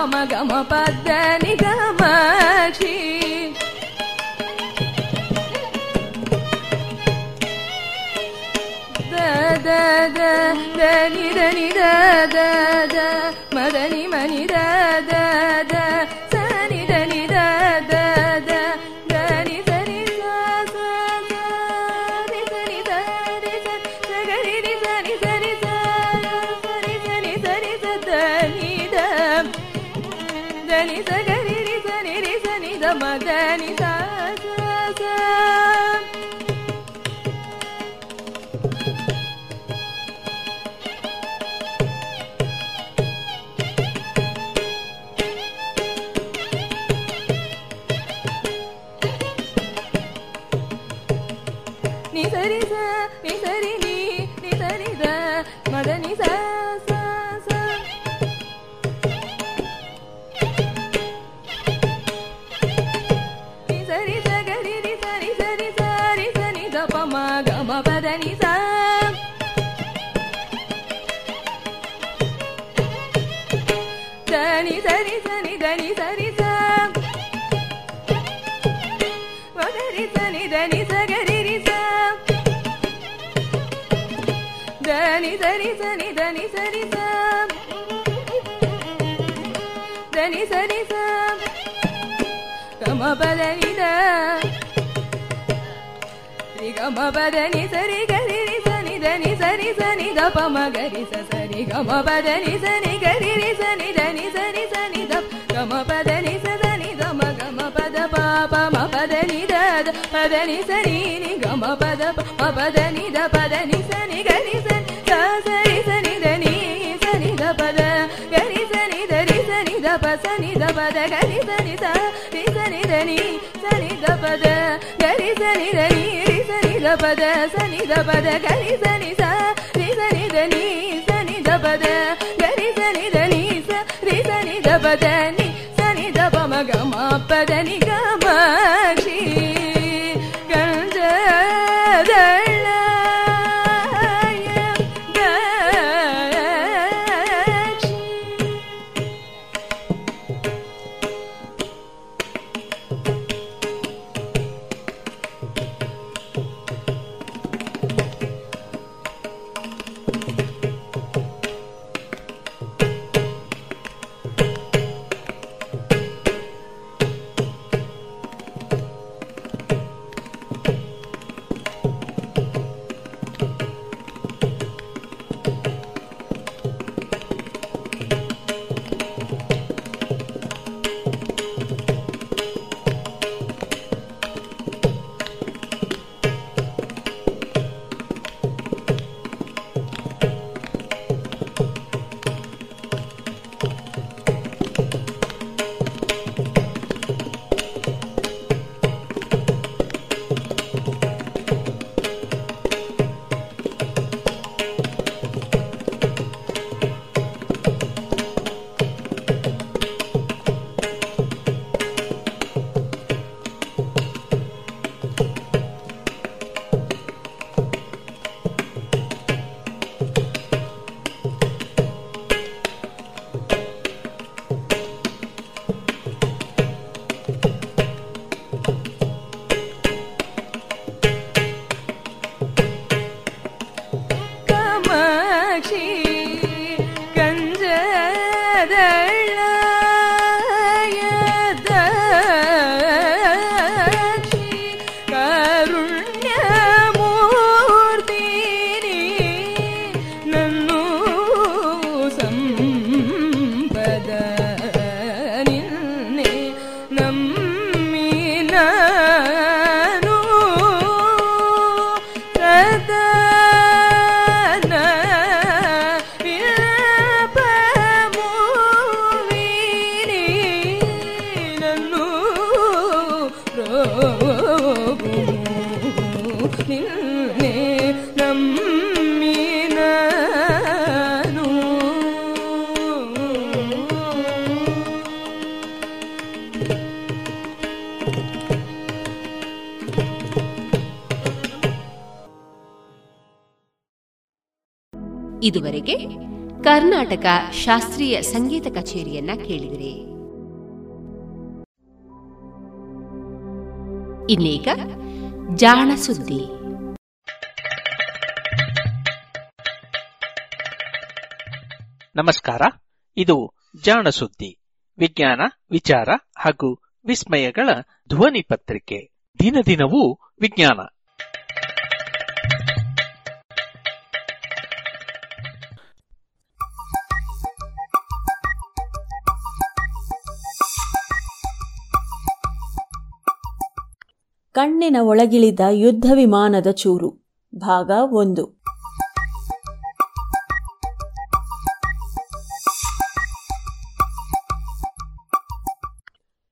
గమ గమ పద్ద నిగమాక్షి దని దని దని మదని మని ద. ಸರಿ ಸನಿ ಧನಿ ಸರಿ ಸ ಧನಿ ಸರಿ ಸ ಗಮ ಬದನಿ ದ ಗಮ ಬದನಿ ಸರಿ ಗರಿ ಸನಿ ಧನಿ ಸರಿ ಸನಿ ದ ಪಮ ಗರಿ ಸ ಸರಿ ಗಮ ಬದನಿ ಸನಿ ಗರಿ ರಿ ಸನಿ ಧನಿ ಸರಿ ಸನಿ ದ ಗಮ ಬದನಿ ಸ ಸನಿ ಗಮ ಗಮ ಪದ ಪಾಪ ಮ ಪದನಿ ದ ಪದನಿ ಸರಿ ನಿ ಗಮ ಪದ ಪ ಪದನಿ ದ ಪದನಿ ಸನಿ ಗರಿ ಸನಿ గప సని దప గని సని సని సని దని సని గప గని సని దని సని గప సని గప గని సని సని సని దని సని గప గని సని దని సని సని గప సని దప మగ మా పదని గ ಇದುವರೆಗೆ ಕರ್ನಾಟಕ ಶಾಸ್ತ್ರೀಯ ಸಂಗೀತ ಕಚೇರಿಯನ್ನ ಕೇಳಿದಿರಿ. ಇನ್ನೀಗ ಜಾಣ ಸುದ್ದಿ ನಮಸ್ಕಾರ, ಇದು ಜಾಣ ಸುದ್ದಿ ವಿಜ್ಞಾನ, ವಿಚಾರ ಹಾಗೂ ವಿಸ್ಮಯಗಳ ಧ್ವನಿ ಪತ್ರಿಕೆ. ದಿನ ದಿನವೂ ವಿಜ್ಞಾನ. ಕಣ್ಣಿನ ಒಳಗಿಳಿದ ಯುದ್ಧ ವಿಮಾನದ ಚೂರು. ಭಾಗ ಒಂದು.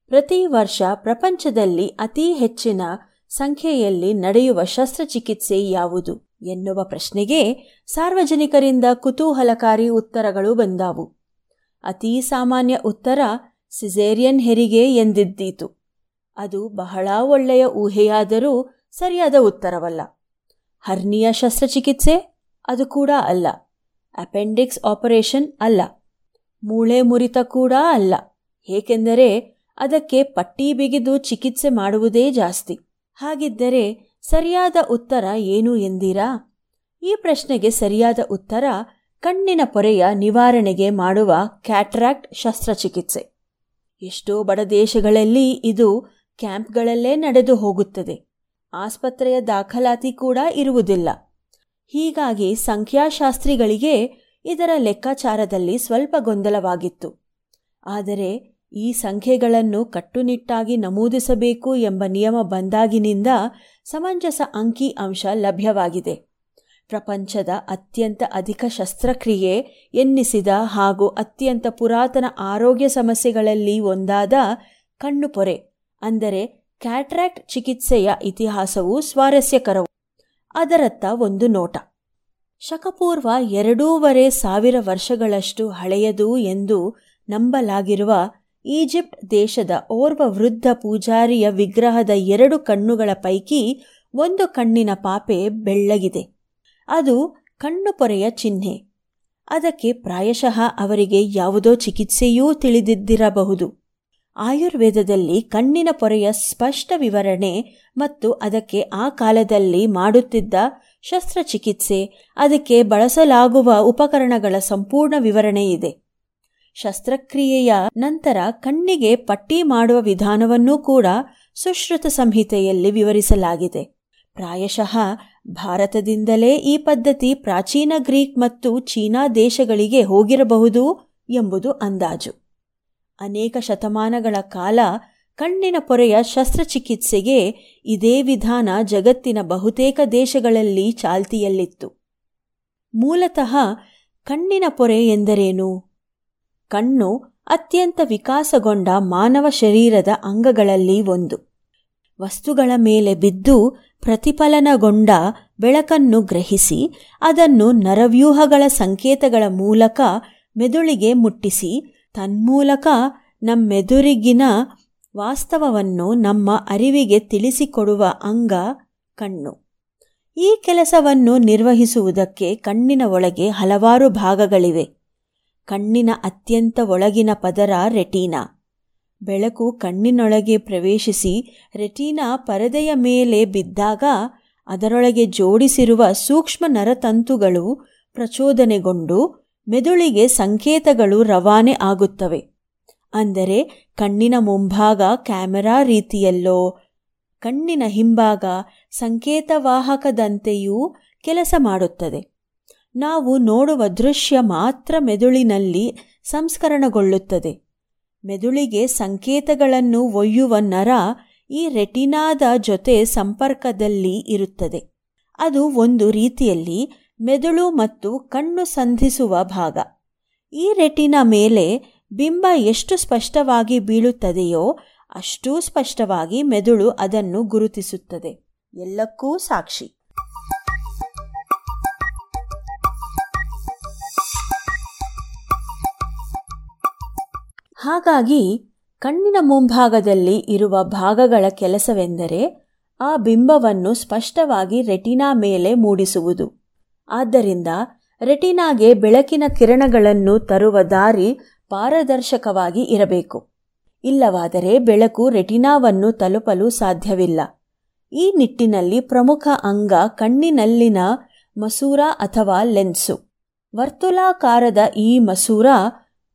ಪ್ರತಿ ವರ್ಷ ಪ್ರಪಂಚದಲ್ಲಿ ಅತಿ ಹೆಚ್ಚಿನ ಸಂಖ್ಯೆಯಲ್ಲಿ ನಡೆಯುವ ಶಸ್ತ್ರಚಿಕಿತ್ಸೆ ಯಾವುದು? ಎನ್ನುವ ಪ್ರಶ್ನೆಗೆ ಸಾರ್ವಜನಿಕರಿಂದ ಕುತೂಹಲಕಾರಿ ಉತ್ತರಗಳು ಬಂದಾವು. ಅತೀ ಸಾಮಾನ್ಯ ಉತ್ತರ ಸಿಜೇರಿಯನ್ ಹೆರಿಗೆ ಎಂದಿದ್ದೀತು. ಅದು ಬಹಳ ಒಳ್ಳೆಯ ಊಹೆಯಾದರೂ ಸರಿಯಾದ ಉತ್ತರವಲ್ಲ. ಹರ್ನಿಯ ಶಸ್ತ್ರಚಿಕಿತ್ಸೆ? ಅದು ಕೂಡ ಅಲ್ಲ. ಅಪೆಂಡಿಕ್ಸ್ ಆಪರೇಷನ್ ಅಲ್ಲ. ಮೂಳೆ ಮುರಿತ ಕೂಡ ಅಲ್ಲ. ಏಕೆಂದರೆ ಅದಕ್ಕೆ ಪಟ್ಟಿ ಬಿಗಿದು ಚಿಕಿತ್ಸೆ ಮಾಡುವುದೇ ಜಾಸ್ತಿ. ಹಾಗಿದ್ದರೆ ಸರಿಯಾದ ಉತ್ತರ ಏನು ಎಂದೀರಾ? ಈ ಪ್ರಶ್ನೆಗೆ ಸರಿಯಾದ ಉತ್ತರ ಕಣ್ಣಿನ ಪೊರೆಯ ನಿವಾರಣೆಗೆ ಮಾಡುವ ಕ್ಯಾಟ್ರಾಕ್ಟ್ ಶಸ್ತ್ರಚಿಕಿತ್ಸೆ. ಎಷ್ಟೋ ಬಡ ದೇಶಗಳಲ್ಲಿ ಇದು ಕ್ಯಾಂಪ್ಗಳಲ್ಲೇ ನಡೆದು ಹೋಗುತ್ತದೆ. ಆಸ್ಪತ್ರೆಯ ದಾಖಲಾತಿ ಕೂಡ ಇರುವುದಿಲ್ಲ. ಹೀಗಾಗಿ ಸಂಖ್ಯಾಶಾಸ್ತ್ರಿಗಳಿಗೆ ಇದರ ಲೆಕ್ಕಾಚಾರದಲ್ಲಿ ಸ್ವಲ್ಪ ಗೊಂದಲವಾಗಿತ್ತು. ಆದರೆ ಈ ಸಂಖ್ಯೆಗಳನ್ನು ಕಟ್ಟುನಿಟ್ಟಾಗಿ ನಮೂದಿಸಬೇಕು ಎಂಬ ನಿಯಮ ಬಂದಾಗಿನಿಂದ ಸಮಂಜಸ ಅಂಕಿ ಅಂಶ ಲಭ್ಯವಾಗಿದೆ. ಪ್ರಪಂಚದ ಅತ್ಯಂತ ಅಧಿಕ ಶಸ್ತ್ರಕ್ರಿಯೆ ಎನ್ನಿಸಿದ ಹಾಗೂ ಅತ್ಯಂತ ಪುರಾತನ ಆರೋಗ್ಯ ಸಮಸ್ಯೆಗಳಲ್ಲಿ ಒಂದಾದ ಕಣ್ಣುಪೊರೆ. ಅಂದರೆ ಕ್ಯಾಟ್ರಾಕ್ಟ್ ಚಿಕಿತ್ಸೆಯ ಇತಿಹಾಸವು ಸ್ವಾರಸ್ಯಕರವು. ಅದರತ್ತ ಒಂದು ನೋಟ. ಶಕಪೂರ್ವ ಎರಡೂವರೆ ಸಾವಿರ ವರ್ಷಗಳಷ್ಟು ಹಳೆಯದು ಎಂದು ನಂಬಲಾಗಿರುವ ಈಜಿಪ್ಟ್ ದೇಶದ ಓರ್ವ ವೃದ್ಧ ಪೂಜಾರಿಯ ವಿಗ್ರಹದ ಎರಡು ಕಣ್ಣುಗಳ ಪೈಕಿ ಒಂದು ಕಣ್ಣಿನ ಪಾಪೆ ಬೆಳ್ಳಗಿದೆ. ಅದು ಕಣ್ಣು ಪೊರೆಯ ಚಿಹ್ನೆ. ಅದಕ್ಕೆ ಪ್ರಾಯಶಃ ಅವರಿಗೆ ಯಾವುದೋ ಚಿಕಿತ್ಸೆಯೂ ತಿಳಿದಿದ್ದಿರಬಹುದು. ಆಯುರ್ವೇದದಲ್ಲಿ ಕಣ್ಣಿನ ಪೊರೆಯ ಸ್ಪಷ್ಟ ವಿವರಣೆ ಮತ್ತು ಅದಕ್ಕೆ ಆ ಕಾಲದಲ್ಲಿ ಮಾಡುತ್ತಿದ್ದ ಶಸ್ತ್ರಚಿಕಿತ್ಸೆ, ಅದಕ್ಕೆ ಬಳಸಲಾಗುವ ಉಪಕರಣಗಳ ಸಂಪೂರ್ಣ ವಿವರಣೆ ಇದೆ. ಶಸ್ತ್ರಕ್ರಿಯೆಯ ನಂತರ ಕಣ್ಣಿಗೆ ಪಟ್ಟಿ ಮಾಡುವ ವಿಧಾನವನ್ನೂ ಕೂಡ ಸುಶ್ರುತ ಸಂಹಿತೆಯಲ್ಲಿ ವಿವರಿಸಲಾಗಿದೆ. ಪ್ರಾಯಶಃ ಭಾರತದಿಂದಲೇ ಈ ಪದ್ಧತಿ ಪ್ರಾಚೀನ ಗ್ರೀಕ್ ಮತ್ತು ಚೀನಾ ದೇಶಗಳಿಗೆ ಹೋಗಿರಬಹುದು ಎಂಬುದು ಅಂದಾಜು. ಅನೇಕ ಶತಮಾನಗಳ ಕಾಲ ಕಣ್ಣಿನ ಪೊರೆಯ ಶಸ್ತ್ರಚಿಕಿತ್ಸೆಗೆ ಇದೇ ವಿಧಾನ ಜಗತ್ತಿನ ಬಹುತೇಕ ದೇಶಗಳಲ್ಲಿ ಚಾಲ್ತಿಯಲ್ಲಿತ್ತು. ಮೂಲತಃ ಕಣ್ಣಿನ ಪೊರೆ ಎಂದರೇನು? ಕಣ್ಣು ಅತ್ಯಂತ ವಿಕಾಸಗೊಂಡ ಮಾನವ ಶರೀರದ ಅಂಗಗಳಲ್ಲಿ ಒಂದು. ವಸ್ತುಗಳ ಮೇಲೆ ಬಿದ್ದು ಪ್ರತಿಫಲನಗೊಂಡ ಬೆಳಕನ್ನು ಗ್ರಹಿಸಿ ಅದನ್ನು ನರವ್ಯೂಹಗಳ ಸಂಕೇತಗಳ ಮೂಲಕ ಮೆದುಳಿಗೆ ಮುಟ್ಟಿಸಿ ತನ್ಮೂಲಕ ನಮ್ಮೆದುರಿಗಿನ ವಾಸ್ತವವನ್ನು ನಮ್ಮ ಅರಿವಿಗೆ ತಿಳಿಸಿಕೊಡುವ ಅಂಗ ಕಣ್ಣು. ಈ ಕೆಲಸವನ್ನು ನಿರ್ವಹಿಸುವುದಕ್ಕೆ ಕಣ್ಣಿನ ಒಳಗೆ ಹಲವಾರು ಭಾಗಗಳಿವೆ. ಕಣ್ಣಿನ ಅತ್ಯಂತ ಒಳಗಿನ ಪದರ ರೆಟೀನಾ. ಬೆಳಕು ಕಣ್ಣಿನೊಳಗೆ ಪ್ರವೇಶಿಸಿ ರೆಟೀನಾ ಪರದೆಯ ಮೇಲೆ ಬಿದ್ದಾಗ ಅದರೊಳಗೆ ಜೋಡಿಸಿರುವ ಸೂಕ್ಷ್ಮ ನರತಂತುಗಳು ಪ್ರಚೋದನೆಗೊಂಡು ಮೆದುಳಿಗೆ ಸಂಕೇತಗಳು ರವಾನೆ ಆಗುತ್ತವೆ. ಅಂದರೆ ಕಣ್ಣಿನ ಮುಂಭಾಗ ಕ್ಯಾಮೆರಾ ರೀತಿಯಲ್ಲೋ, ಕಣ್ಣಿನ ಹಿಂಭಾಗ ಸಂಕೇತವಾಹಕದಂತೆಯೂ ಕೆಲಸ ಮಾಡುತ್ತದೆ. ನಾವು ನೋಡುವ ದೃಶ್ಯ ಮಾತ್ರ ಮೆದುಳಿನಲ್ಲಿ ಸಂಸ್ಕರಣಗೊಳ್ಳುತ್ತದೆ. ಮೆದುಳಿಗೆ ಸಂಕೇತಗಳನ್ನು ಒಯ್ಯುವ ನರ ಈ ರೆಟಿನಾದ ಜೊತೆ ಸಂಪರ್ಕದಲ್ಲಿ ಇರುತ್ತದೆ. ಅದು ಒಂದು ರೀತಿಯಲ್ಲಿ ಮೆದುಳು ಮತ್ತು ಕಣ್ಣು ಸಂಧಿಸುವ ಭಾಗ. ಈ ರೆಟಿನ ಮೇಲೆ ಬಿಂಬ ಎಷ್ಟು ಸ್ಪಷ್ಟವಾಗಿ ಬೀಳುತ್ತದೆಯೋ ಅಷ್ಟೂ ಸ್ಪಷ್ಟವಾಗಿ ಮೆದುಳು ಅದನ್ನು ಗುರುತಿಸುತ್ತದೆ. ಎಲ್ಲಕ್ಕೂ ಸಾಕ್ಷಿ. ಹಾಗಾಗಿ ಕಣ್ಣಿನ ಮುಂಭಾಗದಲ್ಲಿ ಇರುವ ಭಾಗಗಳ ಕೆಲಸವೆಂದರೆ ಆ ಬಿಂಬವನ್ನು ಸ್ಪಷ್ಟವಾಗಿ ರೆಟಿನಾ ಮೇಲೆ ಮೂಡಿಸುವುದು. ಆದ್ದರಿಂದ ರೆಟಿನಾಗೆ ಬೆಳಕಿನ ಕಿರಣಗಳನ್ನು ತರುವ ದಾರಿ ಪಾರದರ್ಶಕವಾಗಿ ಇರಬೇಕು. ಇಲ್ಲವಾದರೆ ಬೆಳಕು ರೆಟಿನಾವನ್ನು ತಲುಪಲು ಸಾಧ್ಯವಿಲ್ಲ. ಈ ನಿಟ್ಟಿನಲ್ಲಿ ಪ್ರಮುಖ ಅಂಗ ಕಣ್ಣಿನಲ್ಲಿನ ಮಸೂರ ಅಥವಾ ಲೆನ್ಸು. ವರ್ತುಲಾಕಾರದ ಈ ಮಸೂರ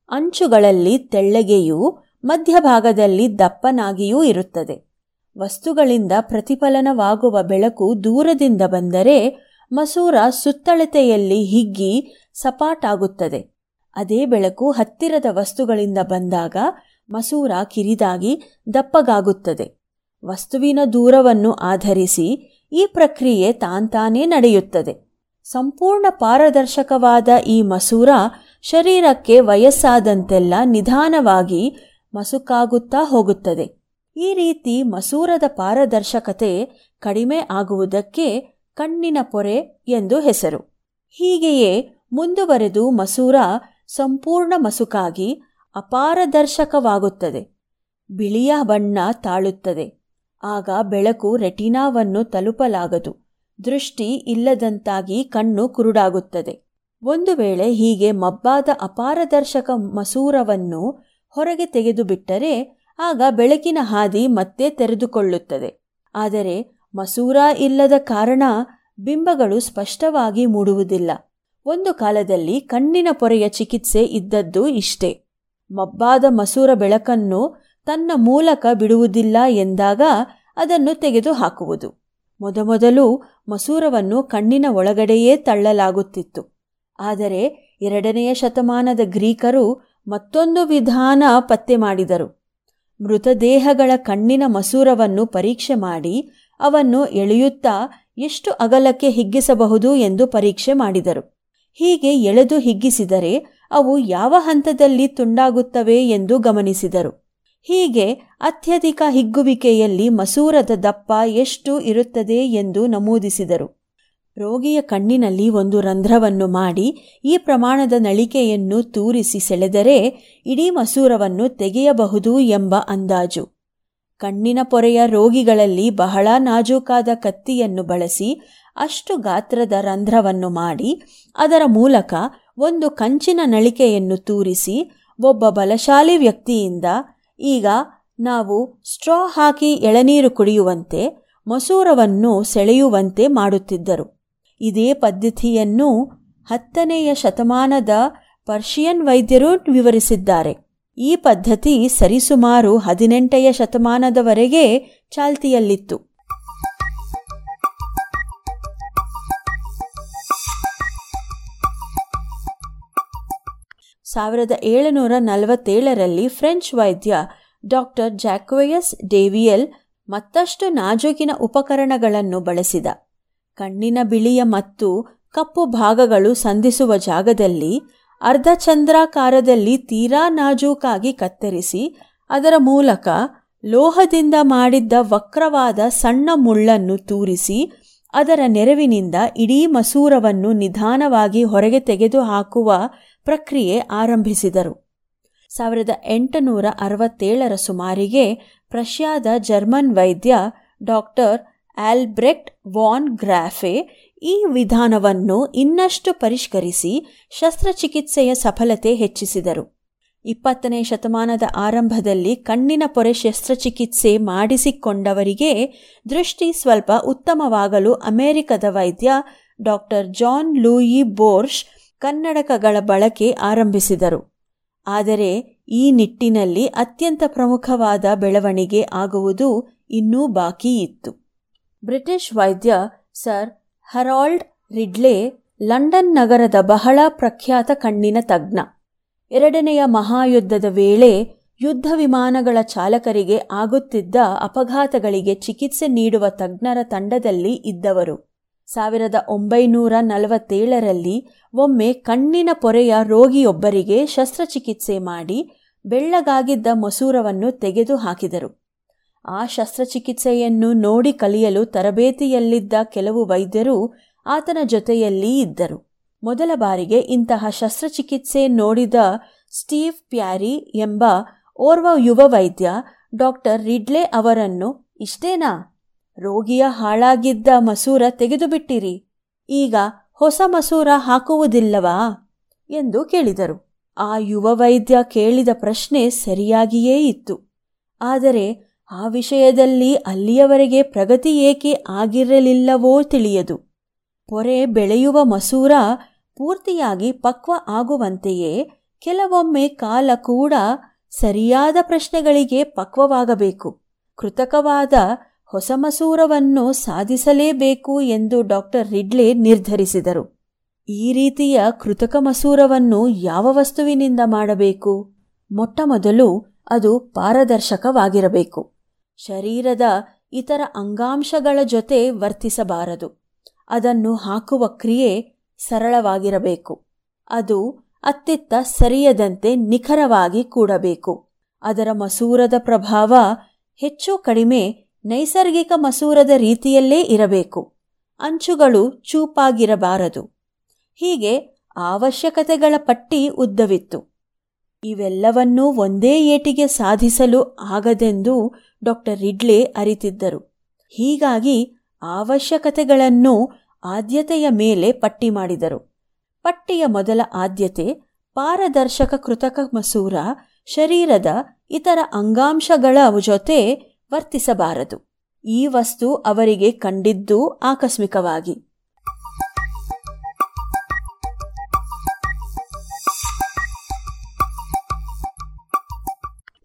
ಅಂಚುಗಳಲ್ಲಿ ತೆಳ್ಳಗೆಯೂ ಮಧ್ಯಭಾಗದಲ್ಲಿ ದಪ್ಪನಾಗಿಯೂ ಇರುತ್ತದೆ. ವಸ್ತುಗಳಿಂದ ಪ್ರತಿಫಲನವಾಗುವ ಬೆಳಕು ದೂರದಿಂದ ಬಂದರೆ ಮಸೂರ ಸುತ್ತಳತೆಯಲ್ಲಿ ಹಿಗ್ಗಿ ಸಪಾಟಾಗುತ್ತದೆ. ಅದೇ ಬೆಳಕು ಹತ್ತಿರದ ವಸ್ತುಗಳಿಂದ ಬಂದಾಗ ಮಸೂರ ಕಿರಿದಾಗಿ ದಪ್ಪಗಾಗುತ್ತದೆ. ವಸ್ತುವಿನ ದೂರವನ್ನು ಆಧರಿಸಿ ಈ ಪ್ರಕ್ರಿಯೆ ತಾಂತಾನೇ ನಡೆಯುತ್ತದೆ. ಸಂಪೂರ್ಣ ಪಾರದರ್ಶಕವಾದ ಈ ಮಸೂರ ಶರೀರಕ್ಕೆ ವಯಸ್ಸಾದಂತೆಲ್ಲ ನಿಧಾನವಾಗಿ ಮಸುಕಾಗುತ್ತಾ ಹೋಗುತ್ತದೆ. ಈ ರೀತಿ ಮಸೂರದ ಪಾರದರ್ಶಕತೆ ಕಡಿಮೆ ಆಗುವುದಕ್ಕೆ ಕಣ್ಣಿನ ಪೊರೆ ಎಂದು ಹೆಸರು. ಹೀಗೆಯೇ ಮುಂದುವರೆದು ಮಸೂರ ಸಂಪೂರ್ಣ ಮಸುಕಾಗಿ ಅಪಾರದರ್ಶಕವಾಗುತ್ತದೆ. ಬಿಳಿಯ ಬಣ್ಣ ತಾಳುತ್ತದೆ. ಆಗ ಬೆಳಕು ರೆಟಿನಾವನ್ನು ತಲುಪಲಾಗದು. ದೃಷ್ಟಿ ಇಲ್ಲದಂತಾಗಿ ಕಣ್ಣು ಕುರುಡಾಗುತ್ತದೆ. ಒಂದು ವೇಳೆ ಹೀಗೆ ಮಬ್ಬಾದ ಅಪಾರದರ್ಶಕ ಮಸೂರವನ್ನು ಹೊರಗೆ ತೆಗೆದುಬಿಟ್ಟರೆ ಆಗ ಬೆಳಕಿನ ಹಾದಿ ಮತ್ತೆ ತೆರೆದುಕೊಳ್ಳುತ್ತದೆ. ಆದರೆ ಮಸೂರ ಇಲ್ಲದ ಕಾರಣ ಬಿಂಬಗಳು ಸ್ಪಷ್ಟವಾಗಿ ಮೂಡುವುದಿಲ್ಲ. ಒಂದು ಕಾಲದಲ್ಲಿ ಕಣ್ಣಿನ ಪೊರೆಯ ಚಿಕಿತ್ಸೆ ಇದ್ದದ್ದು ಇಷ್ಟೇ. ಮಬ್ಬಾದ ಮಸೂರ ಬೆಳಕನ್ನು ತನ್ನ ಮೂಲಕ ಬಿಡುವುದಿಲ್ಲ ಎಂದಾಗ ಅದನ್ನು ತೆಗೆದು ಹಾಕುವುದು ಮೊದಮೊದಲು ಮಸೂರವನ್ನು ಕಣ್ಣಿನ ಒಳಗಡೆಯೇ ತಳ್ಳಲಾಗುತ್ತಿತ್ತು. ಆದರೆ ಎರಡನೆಯ ಶತಮಾನದ ಗ್ರೀಕರು ಮತ್ತೊಂದು ವಿಧಾನ ಪತ್ತೆ ಮಾಡಿದರು. ಮೃತದೇಹಗಳ ಕಣ್ಣಿನ ಮಸೂರವನ್ನು ಪರೀಕ್ಷೆ ಮಾಡಿ ಅವನ್ನು ಎಳೆಯುತ್ತಾ ಎಷ್ಟು ಅಗಲಕ್ಕೆ ಹಿಗ್ಗಿಸಬಹುದು ಎಂದು ಪರೀಕ್ಷೆ ಮಾಡಿದರು. ಹೀಗೆ ಎಳೆದು ಹಿಗ್ಗಿಸಿದರೆ ಅವು ಯಾವ ಹಂತದಲ್ಲಿ ತುಂಡಾಗುತ್ತವೆ ಎಂದು ಗಮನಿಸಿದರು. ಹೀಗೆ ಅತ್ಯಧಿಕ ಹಿಗ್ಗುವಿಕೆಯಲ್ಲಿ ಮಸೂರದ ದಪ್ಪ ಎಷ್ಟು ಇರುತ್ತದೆ ಎಂದು ನಮೂದಿಸಿದರು. ರೋಗಿಯ ಕಣ್ಣಿನಲ್ಲಿ ಒಂದು ರಂಧ್ರವನ್ನು ಮಾಡಿ ಈ ಪ್ರಮಾಣದ ನಳಿಕೆಯನ್ನು ತೂರಿಸಿ ಸೆಳೆದರೆ ಇಡೀ ಮಸೂರವನ್ನು ತೆಗೆಯಬಹುದು ಎಂಬ ಅಂದಾಜು. ಕಣ್ಣಿನ ಪೊರೆಯ ರೋಗಿಗಳಲ್ಲಿ ಬಹಳ ನಾಜೂಕಾದ ಕತ್ತಿಯನ್ನು ಬಳಸಿ ಅಷ್ಟು ಗಾತ್ರದ ರಂಧ್ರವನ್ನು ಮಾಡಿ, ಅದರ ಮೂಲಕ ಒಂದು ಕಂಚಿನ ನಳಿಕೆಯನ್ನು ತೂರಿಸಿ, ಒಬ್ಬ ಬಲಶಾಲಿ ವ್ಯಕ್ತಿಯಿಂದ, ಈಗ ನಾವು ಸ್ಟ್ರಾ ಹಾಕಿ ಎಳನೀರು ಕುಡಿಯುವಂತೆ, ಮಸೂರವನ್ನು ಸೆಳೆಯುವಂತೆ ಮಾಡುತ್ತಿದ್ದರು. ಇದೇ ಪದ್ಧತಿಯನ್ನು ಹತ್ತನೆಯ ಶತಮಾನದ ಪರ್ಷಿಯನ್ ವೈದ್ಯರು ವಿವರಿಸಿದ್ದಾರೆ. ಈ ಪದ್ಧತಿ ಸರಿಸುಮಾರು ಹದಿನೆಂಟೆಯ ಶತಮಾನದವರೆಗೆ ಚಾಲ್ತಿಯಲ್ಲಿತ್ತು. ಸಾವಿರದ ಏಳುನೂರ ನಲವತ್ತೇಳರಲ್ಲಿ ಫ್ರೆಂಚ್ ವೈದ್ಯ ಡಾಕ್ಟರ್ ಜಾಕ್ವೆಯಸ್ ಡೇವಿಯಲ್ ಮತ್ತಷ್ಟು ನಾಜೂಕಿನ ಉಪಕರಣಗಳನ್ನು ಬಳಸಿದ. ಕಣ್ಣಿನ ಬಿಳಿಯ ಮತ್ತು ಕಪ್ಪು ಭಾಗಗಳು ಸಂಧಿಸುವ ಜಾಗದಲ್ಲಿ ಅರ್ಧಚಂದ್ರಾಕಾರದಲ್ಲಿ ತೀರಾ ನಾಜೂಕಾಗಿ ಕತ್ತರಿಸಿ, ಅದರ ಮೂಲಕ ಲೋಹದಿಂದ ಮಾಡಿದ್ದ ವಕ್ರವಾದ ಸಣ್ಣ ಮುಳ್ಳನ್ನು ತೂರಿಸಿ, ಅದರ ನೆರವಿನಿಂದ ಇಡೀ ಮಸೂರವನ್ನು ನಿಧಾನವಾಗಿ ಹೊರಗೆ ತೆಗೆದು ಹಾಕುವ ಪ್ರಕ್ರಿಯೆ ಆರಂಭಿಸಿದರು. ಸಾವಿರದ ಎಂಟುನೂರ ಅರವತ್ತೇಳರ ಸುಮಾರಿಗೆ ಪ್ರಷ್ಯಾದ ಜರ್ಮನ್ ವೈದ್ಯ ಡಾಕ್ಟರ್ ಆಲ್ಬ್ರೆಕ್ಟ್ ವಾನ್ ಗ್ರಾಫೆ ಈ ವಿಧಾನವನ್ನು ಇನ್ನಷ್ಟು ಪರಿಷ್ಕರಿಸಿ ಶಸ್ತ್ರಚಿಕಿತ್ಸೆಯ ಸಫಲತೆ ಹೆಚ್ಚಿಸಿದರು. ಇಪ್ಪತ್ತನೇ ಶತಮಾನದ ಆರಂಭದಲ್ಲಿ ಕಣ್ಣಿನ ಪೊರೆ ಶಸ್ತ್ರಚಿಕಿತ್ಸೆ ಮಾಡಿಸಿಕೊಂಡವರಿಗೆ ದೃಷ್ಟಿ ಸ್ವಲ್ಪ ಉತ್ತಮವಾಗಲು ಅಮೆರಿಕದ ವೈದ್ಯ ಡಾಕ್ಟರ್ ಜಾನ್ ಲೂಯಿ ಬೋರ್ಷ್ ಕನ್ನಡಕಗಳ ಬಳಕೆ ಆರಂಭಿಸಿದರು. ಆದರೆ ಈ ನಿಟ್ಟಿನಲ್ಲಿ ಅತ್ಯಂತ ಪ್ರಮುಖವಾದ ಬೆಳವಣಿಗೆ ಆಗುವುದು ಇನ್ನೂ ಬಾಕಿ ಇತ್ತು. ಬ್ರಿಟಿಷ್ ವೈದ್ಯ ಸರ್ ಹರಾಲ್ಡ್ ರಿಡ್ಲೆ ಲಂಡನ್ ನಗರದ ಬಹಳ ಪ್ರಖ್ಯಾತ ಕಣ್ಣಿನ ತಜ್ಞ. ಎರಡನೆಯ ಮಹಾಯುದ್ಧದ ವೇಳೆ ಯುದ್ಧ ವಿಮಾನಗಳ ಚಾಲಕರಿಗೆ ಆಗುತ್ತಿದ್ದ ಅಪಘಾತಗಳಿಗೆ ಚಿಕಿತ್ಸೆ ನೀಡುವ ತಜ್ಞರ ತಂಡದಲ್ಲಿ ಇದ್ದವರು. ಸಾವಿರದ ಒಂಬೈನೂರ ನಲವತ್ತೇಳರಲ್ಲಿ ಒಮ್ಮೆ ಕಣ್ಣಿನ ಪೊರೆಯ ರೋಗಿಯೊಬ್ಬರಿಗೆ ಶಸ್ತ್ರಚಿಕಿತ್ಸೆ ಮಾಡಿ ಬೆಳ್ಳಗಾಗಿದ್ದ ಮಸೂರವನ್ನು ತೆಗೆದು ಹಾಕಿದರು ಆ ಶಸ್ತ್ರಚಿಕಿತ್ಸೆಯನ್ನು ನೋಡಿ ಕಲಿಯಲು ತರಬೇತಿಯಲ್ಲಿದ್ದ ಕೆಲವು ವೈದ್ಯರು ಆತನ ಜೊತೆಯಲ್ಲಿ ಇದ್ದರು. ಮೊದಲ ಬಾರಿಗೆ ಇಂತಹ ಶಸ್ತ್ರಚಿಕಿತ್ಸೆ ನೋಡಿದ ಸ್ಟೀವ್ ಪ್ಯಾರಿ ಎಂಬ ಓರ್ವ ಯುವ ವೈದ್ಯ ಡಾಕ್ಟರ್ ರಿಡ್ಲೆ ಅವರನ್ನು, ಇಷ್ಟೇನಾ? ರೋಗಿಯ ಹಾಳಾಗಿದ್ದ ಮಸೂರ ತೆಗೆದುಬಿಟ್ಟಿರಿ. ಈಗ ಹೊಸ ಮಸೂರ ಹಾಕುವುದಿಲ್ಲವಾ? ಎಂದು ಕೇಳಿದರು. ಆ ಯುವ ವೈದ್ಯ ಕೇಳಿದ ಪ್ರಶ್ನೆ ಸರಿಯಾಗಿಯೇ ಇತ್ತು. ಆದರೆ ಆ ವಿಷಯದಲ್ಲಿ ಅಲ್ಲಿಯವರೆಗೆ ಪ್ರಗತಿ ಏಕೆ ಆಗಿರಲಿಲ್ಲವೋ ತಿಳಿಯದು. ಪೊರೆ ಬೆಳೆಯುವ ಮಸೂರ ಪೂರ್ತಿಯಾಗಿ ಪಕ್ವ ಆಗುವಂತೆಯೇ ಕೆಲವೊಮ್ಮೆ ಕಾಲ ಕೂಡ ಸರಿಯಾದ ಪ್ರಶ್ನೆಗಳಿಗೆ ಪಕ್ವವಾಗಬೇಕು. ಕೃತಕವಾದ ಹೊಸ ಮಸೂರವನ್ನು ಸಾಧಿಸಲೇಬೇಕು ಎಂದು ಡಾಕ್ಟರ್ ರಿಡ್ಲೆ ನಿರ್ಧರಿಸಿದರು. ಈ ರೀತಿಯ ಕೃತಕ ಮಸೂರವನ್ನು ಯಾವ ವಸ್ತುವಿನಿಂದ ಮಾಡಬೇಕು? ಮೊಟ್ಟಮೊದಲು ಅದು ಪಾರದರ್ಶಕವಾಗಿರಬೇಕು. ಶರೀರದ ಇತರ ಅಂಗಾಂಶಗಳ ಜೊತೆ ವರ್ತಿಸಬಾರದು. ಅದನ್ನು ಹಾಕುವ ಕ್ರಿಯೆ ಸರಳವಾಗಿರಬೇಕು. ಅದು ಅತ್ತಿತ್ತ ಸರಿಯದಂತೆ ನಿಖರವಾಗಿ ಕೂಡಬೇಕು. ಅದರ ಮಸೂರದ ಪ್ರಭಾವ ಹೆಚ್ಚು ಕಡಿಮೆ ನೈಸರ್ಗಿಕ ಮಸೂರದ ರೀತಿಯಲ್ಲೇ ಇರಬೇಕು. ಅಂಚುಗಳು ಚೂಪಾಗಿರಬಾರದು. ಹೀಗೆ ಅವಶ್ಯಕತೆಗಳ ಪಟ್ಟಿ ಉದ್ದವಿತ್ತು. ಇವೆಲ್ಲವನ್ನೂ ಒಂದೇ ಏಟಿಗೆ ಸಾಧಿಸಲು ಆಗದೆಂದು ಡಾಕ್ಟರ್ ರಿಡ್ಲೆ ಅರಿತಿದ್ದರು. ಹೀಗಾಗಿ ಅವಶ್ಯಕತೆಗಳನ್ನು ಆದ್ಯತೆಯ ಮೇಲೆ ಪಟ್ಟಿ ಮಾಡಿದರು. ಪಟ್ಟಿಯ ಮೊದಲ ಆದ್ಯತೆ ಪಾರದರ್ಶಕ ಕೃತಕ ಮಸೂರ, ಶರೀರದ ಇತರ ಅಂಗಾಂಶಗಳ ಜೊತೆ ವರ್ತಿಸಬಾರದು. ಈ ವಸ್ತು ಅವರಿಗೆ ಕಂಡಿದ್ದು ಆಕಸ್ಮಿಕವಾಗಿ.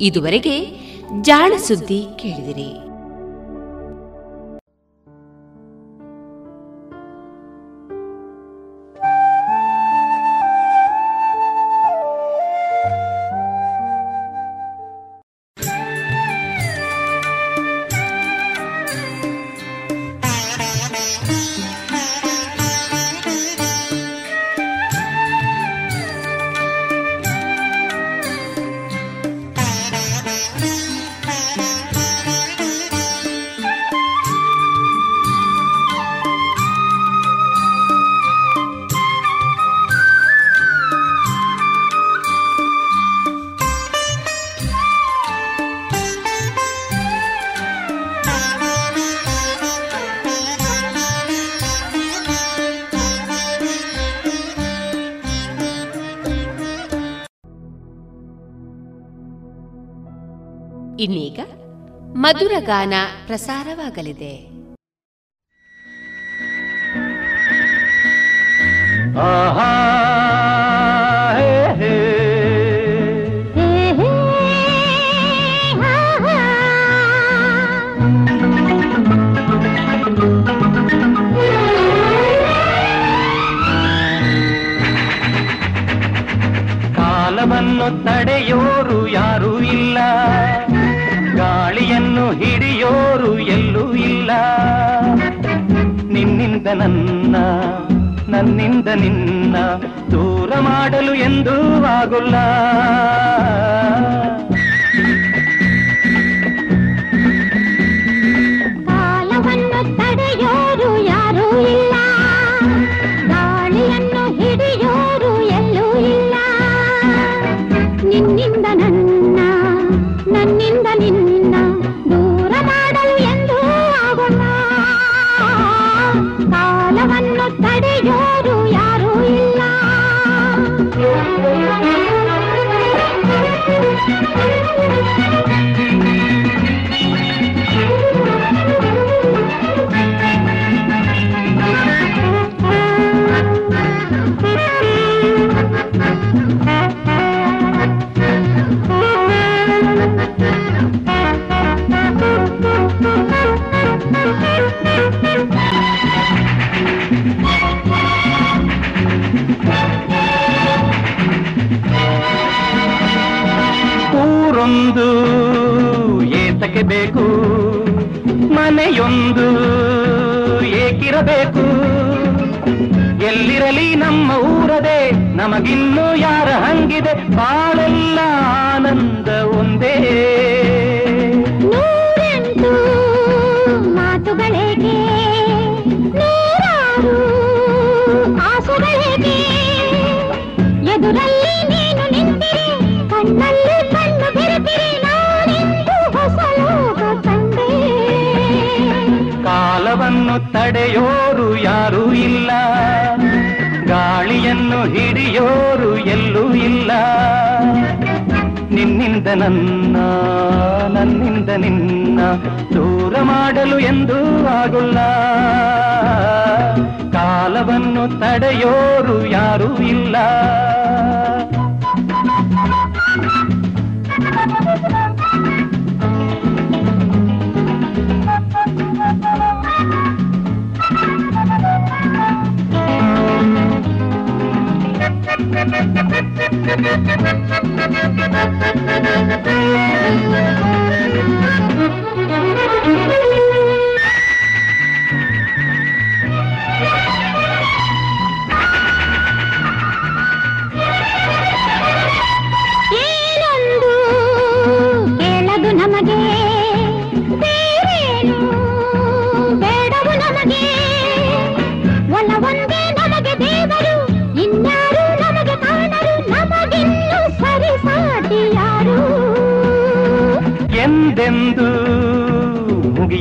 ಇದುವರೆಗೆ ಜಾಣ ಸುದ್ದಿ ಕೇಳಿದಿರಿ. ಮಧುರ ಗಾನ ಪ್ರಸಾರವಾಗಲಿದೆ. ಆಹಾ ಹೇ ಹೇ. ಕಾಲವನ್ನು ತಡೆಯೋರು ಯಾರೂ ಹಿಡಿಯೋರು ಎಲ್ಲೂ ಇಲ್ಲ. ನಿನ್ನಿಂದ ನನ್ನ ನನ್ನಿಂದ ನಿನ್ನ ದೂರ ಮಾಡಲು ಎಂದೂ ಆಗುಲ್ಲ. ಬೇಕು ಮನೆಯೊಂದು ಏಕಿರಬೇಕು. ಎಲ್ಲಿರಲಿ ನಮ್ಮ ಊರದೆ ನಮಗಿನ್ನು ಯಾರ ಹಂಗಿದೆ? ಬಾಳೆಲ್ಲ ಇಲ್ಲ. ನಿನ್ನಿಂದ ನನ್ನ ನನ್ನಿಂದ ನಿನ್ನ ದೂರ ಮಾಡಲು ಎಂದೂ ಆಗುಲ್ಲ. ಕಾಲವನ್ನು ತಡೆಯೋರು ಯಾರೂ ಇಲ್ಲ. ಏನೊಂದು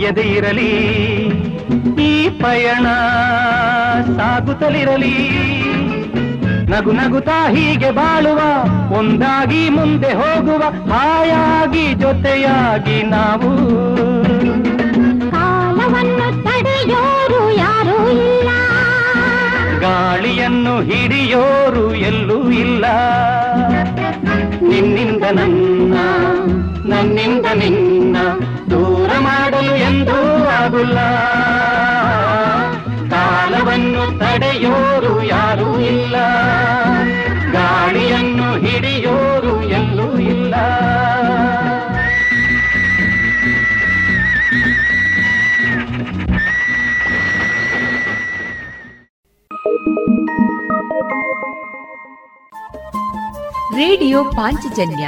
ಮುಗಿಯದೇ ಇರಲಿ ಈ ಪಯಣ ಸಾಗುತ್ತಲಿರಲಿ. ನಗು ನಗುತ್ತಾ ಹೀಗೆ ಬಾಳುವ ಒಂದಾಗಿ ಮುಂದೆ ಹೋಗುವ ಹಾಯಾಗಿ ಜೊತೆಯಾಗಿ ನಾವು. ಕಾಲವನ್ನು ತಡೆಯೋರು ಯಾರು ಇಲ್ಲ. ಗಾಳಿಯನ್ನು ಹಿಡಿಯೋರು ಎಲ್ಲೂ ಇಲ್ಲ. ನಿನ್ನಿಂದ ನನ್ನ ನನ್ನಿಂದ ನಿನ್ನ ಆಗುಲ್ಲ ಕಾಲವನ್ನು ತಡೆಯೋರು ಯಾರೂ ಇಲ್ಲ. ಗಾಳಿಯನ್ನು ಹಿಡಿಯೋರು ಎಲ್ಲೂ ಇಲ್ಲ. ರೇಡಿಯೋ ಪಾಂಚಜನ್ಯ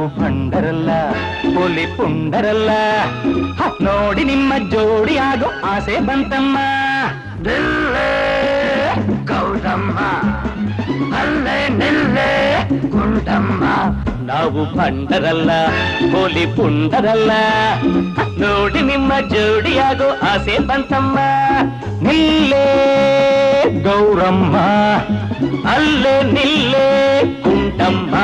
ನಾವು ಬಂಡರಲ್ಲ ಪುಲಿ ಪುಂಡರಲ್ಲ. ನೋಡಿ ನಿಮ್ಮ ಜೋಡಿ ಆಗೋ ಆಸೆ ಬಂತಮ್ಮ. ಗೌತಮ್ಮ. ಅಲ್ಲೇ ನಿಲ್ಲೇ ಗುಂಡಮ್ಮ ನಾವು ಬಂಡರಲ್ಲ ಪೋಲಿ ಪುಂಡರಲ್ಲ. ನೋಡಿ ನಿಮ್ಮ ಜೋಡಿಯಾಗೋ ಆಸೆ ಬಂತಮ್ಮ. ನಿಲ್ಲೇ, ಗೌರಮ್ಮ. ಅಲ್ಲೇ ನಿಲ್ಲೇ, ಕುಂಟಮ್ಮ.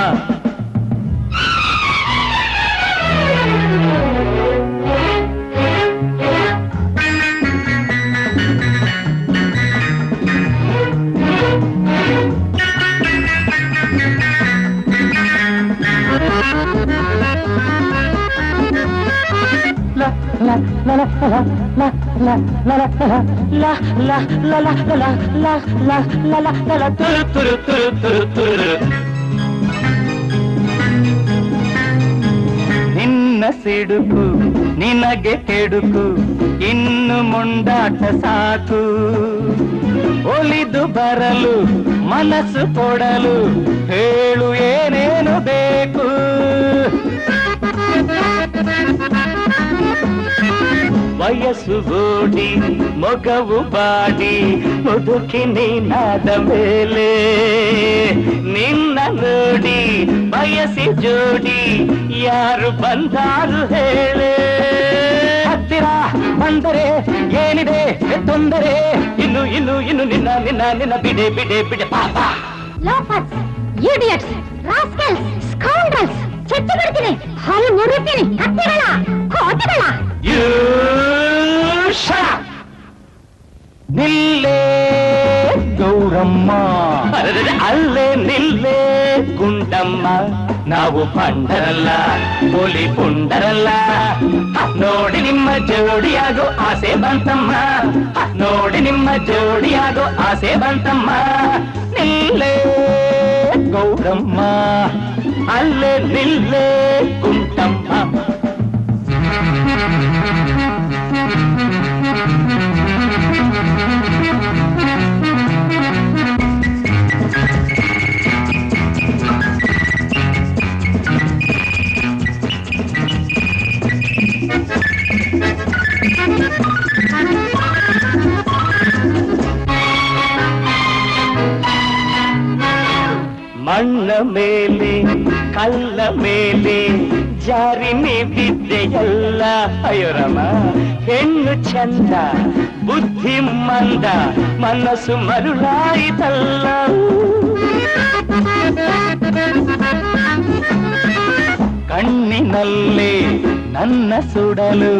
ನಿನ್ನ ಸಿಡುಕು ನಿನಗೆ ಕೆಡುಕು ಇನ್ನು ಮುಂಡಾಟ ಸಾಕು. ಒಲಿದು ಬರಲು ಮನಸ್ಸು ಕೊಡಲು ಹೇಳು ಏನೇನು ಬೇಕು. ವಯಸ್ಸು ಗೋಡಿ ಮೊಗವು ಬಾಡಿ ಮುದುಕಿ ನೀನಾದ ಮೇಲೆ. ನಿನ್ನ ನೋಡಿ ಬಯಸಿ ಜೋಡಿ ಯಾರು ಬಂದಾರು ಹೇಳೆ. ಹತ್ತಿರ ಬಂದರೆ ಏನಿದೆ, ತೊಂದರೆ? ಇನ್ನು ಇನ್ನು ಇನ್ನು ನಿನ್ನ ನಿನ್ನ ನಿನ್ನ ಬಿಡೆ ಬಿಡೆ ಬಿಡೆ. ಪಾಪ ಲೋಫರ್ಸ್, ಇಡಿಯಟ್ಸ್, ರಾಸ್ಕಲ್ಸ್ ಸ್ಕೌಂಡಲ್ಸ್ ಚೆಚ್ಚಿ ಬಿಡ್ತೀನಿ ಹಾಲು ಮುರುತ್ತೀನಿ ಹತ್ತಿಗಳ You ನಿಲ್ಲೇ ಗೌರಮ್ಮ. ಅಲ್ಲೇ ನಿಲ್ಲೇ ಗುಂಡಮ್ಮ. ನಾವು ಪಂಡರಲ್ಲ ಪೋಲಿ ಪುಂಡರಲ್ಲ. ನೋಡಿ ನಿಮ್ಮ ಜೋಡಿಯಾಗೋ ಆಸೆ ಬಂತಮ್ಮ. ನೋಡಿ ನಿಮ್ಮ ಜೋಡಿಯಾಗೋ ಆಸೆ ಬಂತಮ್ಮ. ನಿಲ್ಲೇ ಗೌರಮ್ಮ. ಅಲ್ಲೇ ನಿಲ್ಲೇ ಗುಂಡಮ್ಮ ಮಣ್ಣ ಮೇಲೆ ಕಲ್ಲ ಮೇಲೆ ಜಾರಿ ಬಿದ್ದೆಯಲ್ಲ ಅಯ್ಯೋರಮ್ಮ ಹೆಣ್ಣು ಚಂದ ಬುದ್ಧಿ ಮಂದ ಮನಸ್ಸು ಮರುಳಾಯಿತಲ್ಲ ಕಣ್ಣಿನಲ್ಲಿ ನನ್ನ ಸುಡಲು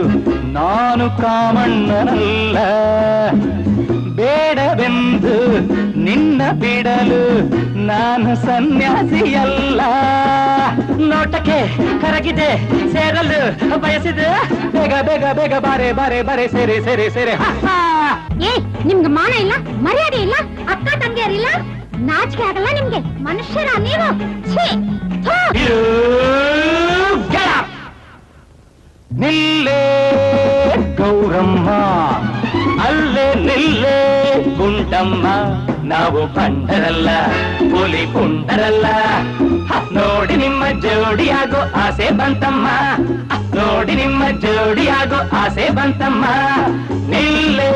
ನಾನು ಕಾಮಣ್ಣನಲ್ಲ ಬೇಡವೆಂದು ನಿನ್ನ ಬಿಡಲು ನಾನು ಸನ್ಯಾಸಿಯಲ್ಲ. ನೋಟಕ್ಕೆ ಕರಗಿದೆ ಸೇರಲು ಬಯಸಿದೆ. ಬೇಗ ಬೇಗ ಬೇಗ ಬಾರೆ ಬಾರೆ ಬಾರೆ ಸೇರೆ ಸೇರೆ ಸೇರೆ. ಏ ನಿಮ್ಗೆ ಮಾನ ಇಲ್ಲ? ಮರ್ಯಾದೆ ಇಲ್ಲ? ಅಕ್ಕ ತಂಗಿಯರಿಲ್ಲ ನಾಚಿಕೆ ಆಗಲ್ಲ ನಿಮ್ಗೆ? ಮನುಷ್ಯರ ನೀವು! ನಿಲ್ಲೇ ಗೌರಮ್ಮ. ಅಲ್ಲೇ ನಿಲ್ಲೇ ಗುಂಡಮ್ಮ. ನಾವು ಬಂಡರಲ್ಲ ಹುಲಿ ಪುಂಡರಲ್ಲ ಹ, ನೋಡಿ ನಿಮ್ಮ ಜೋಡಿಯಾಗೋ ಆಸೆ ಬಂತಮ್ಮ. ನೋಡಿ ನಿಮ್ಮ ಜೋಡಿಯಾಗೋ ಆಸೆ ಬಂತಮ್ಮ. ನಿಲ್ಲೇ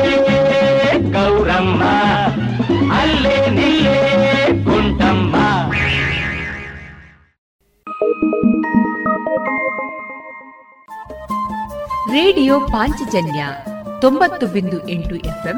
ಗೌರಮ್ಮ ಅಲ್ಲೇ ನಿಲ್ಲೇ ಕುಂಟಮ್ಮ. ರೇಡಿಯೋ ಪಾಂಚಜನ್ಯ ತೊಂಬತ್ತು ಬಿಂದು ಎಂಟು ಎಫ್ಎಂ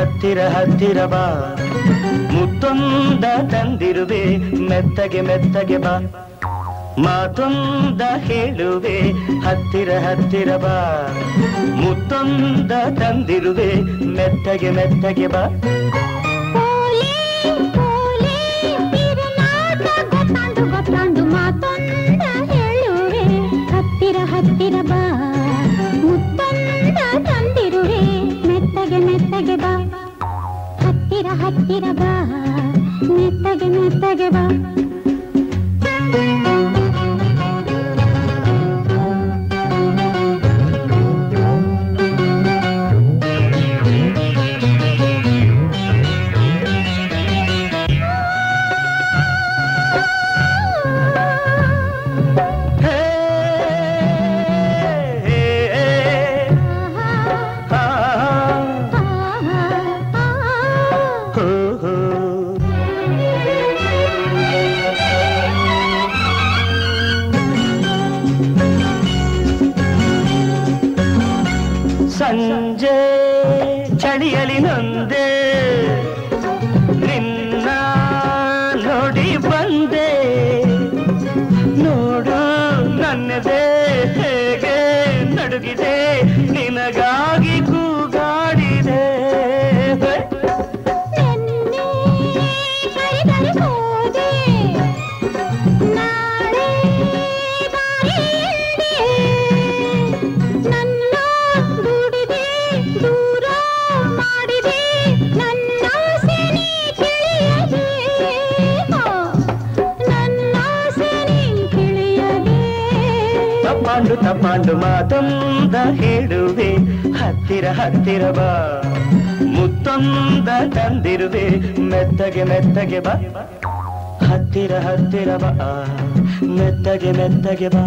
ಹತ್ತಿರ ಹತ್ತಿರ ಬಾ. ಮುತ್ತೊಂದ ತಂದಿರುವೆ, ಮೆತ್ತಗೆ ಮೆತ್ತಗೆ ಬಾ. ಮಾತೊಂದ ಹೇಳುವೆ, ಹತ್ತಿರ ಹತ್ತಿರ ಬಾ. ಮುತ್ತೊಂದ ತಂದಿರುವೆ, ಮೆತ್ತಗೆ ಮೆತ್ತಗೆ ಬಾ. ಮಾತು ಹತ್ತಿರ ಬಾ ಮೆತ್ತಗೆ ಮೆತ್ತಗೆ ಬಾ. ಮಾಡು ಮಾತಂದ ಹೇಳುವೆ, ಹತ್ತಿರ ಹತ್ತಿರ ಬಾ. ಮುತ್ತಂದ ತಂದಿರುವೆ, ಮೆತ್ತಗೆ ಮೆತ್ತಗೆ ಬಾ. ಹತ್ತಿರ ಹತ್ತಿರ ಬಾ, ಮೆತ್ತಗೆ ಮೆತ್ತಗೆ ಬಾ.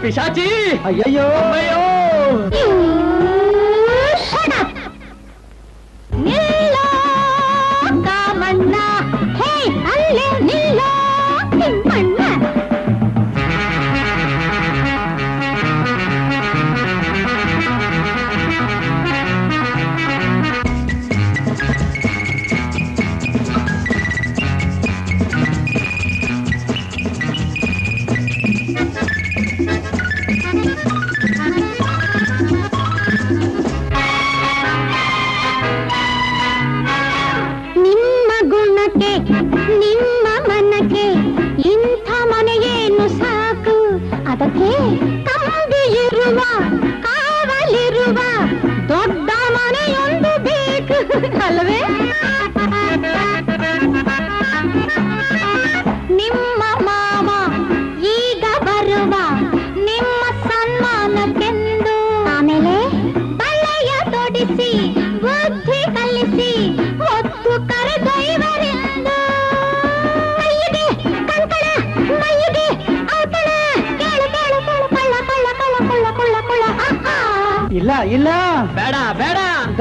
肥沙子，哎呀，哎呦，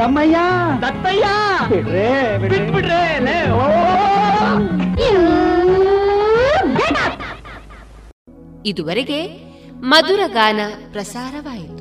ದಮ್ಮಯ್ಯ. ದತ್ತಯ್ಯ. ಬಿಡ್ರೆ ಬಿಟ್ಬಿಡ್ರೆ ಇದುವರೆಗೆ ಮಧುರ ಗಾನ ಪ್ರಸಾರವಾಯಿತು.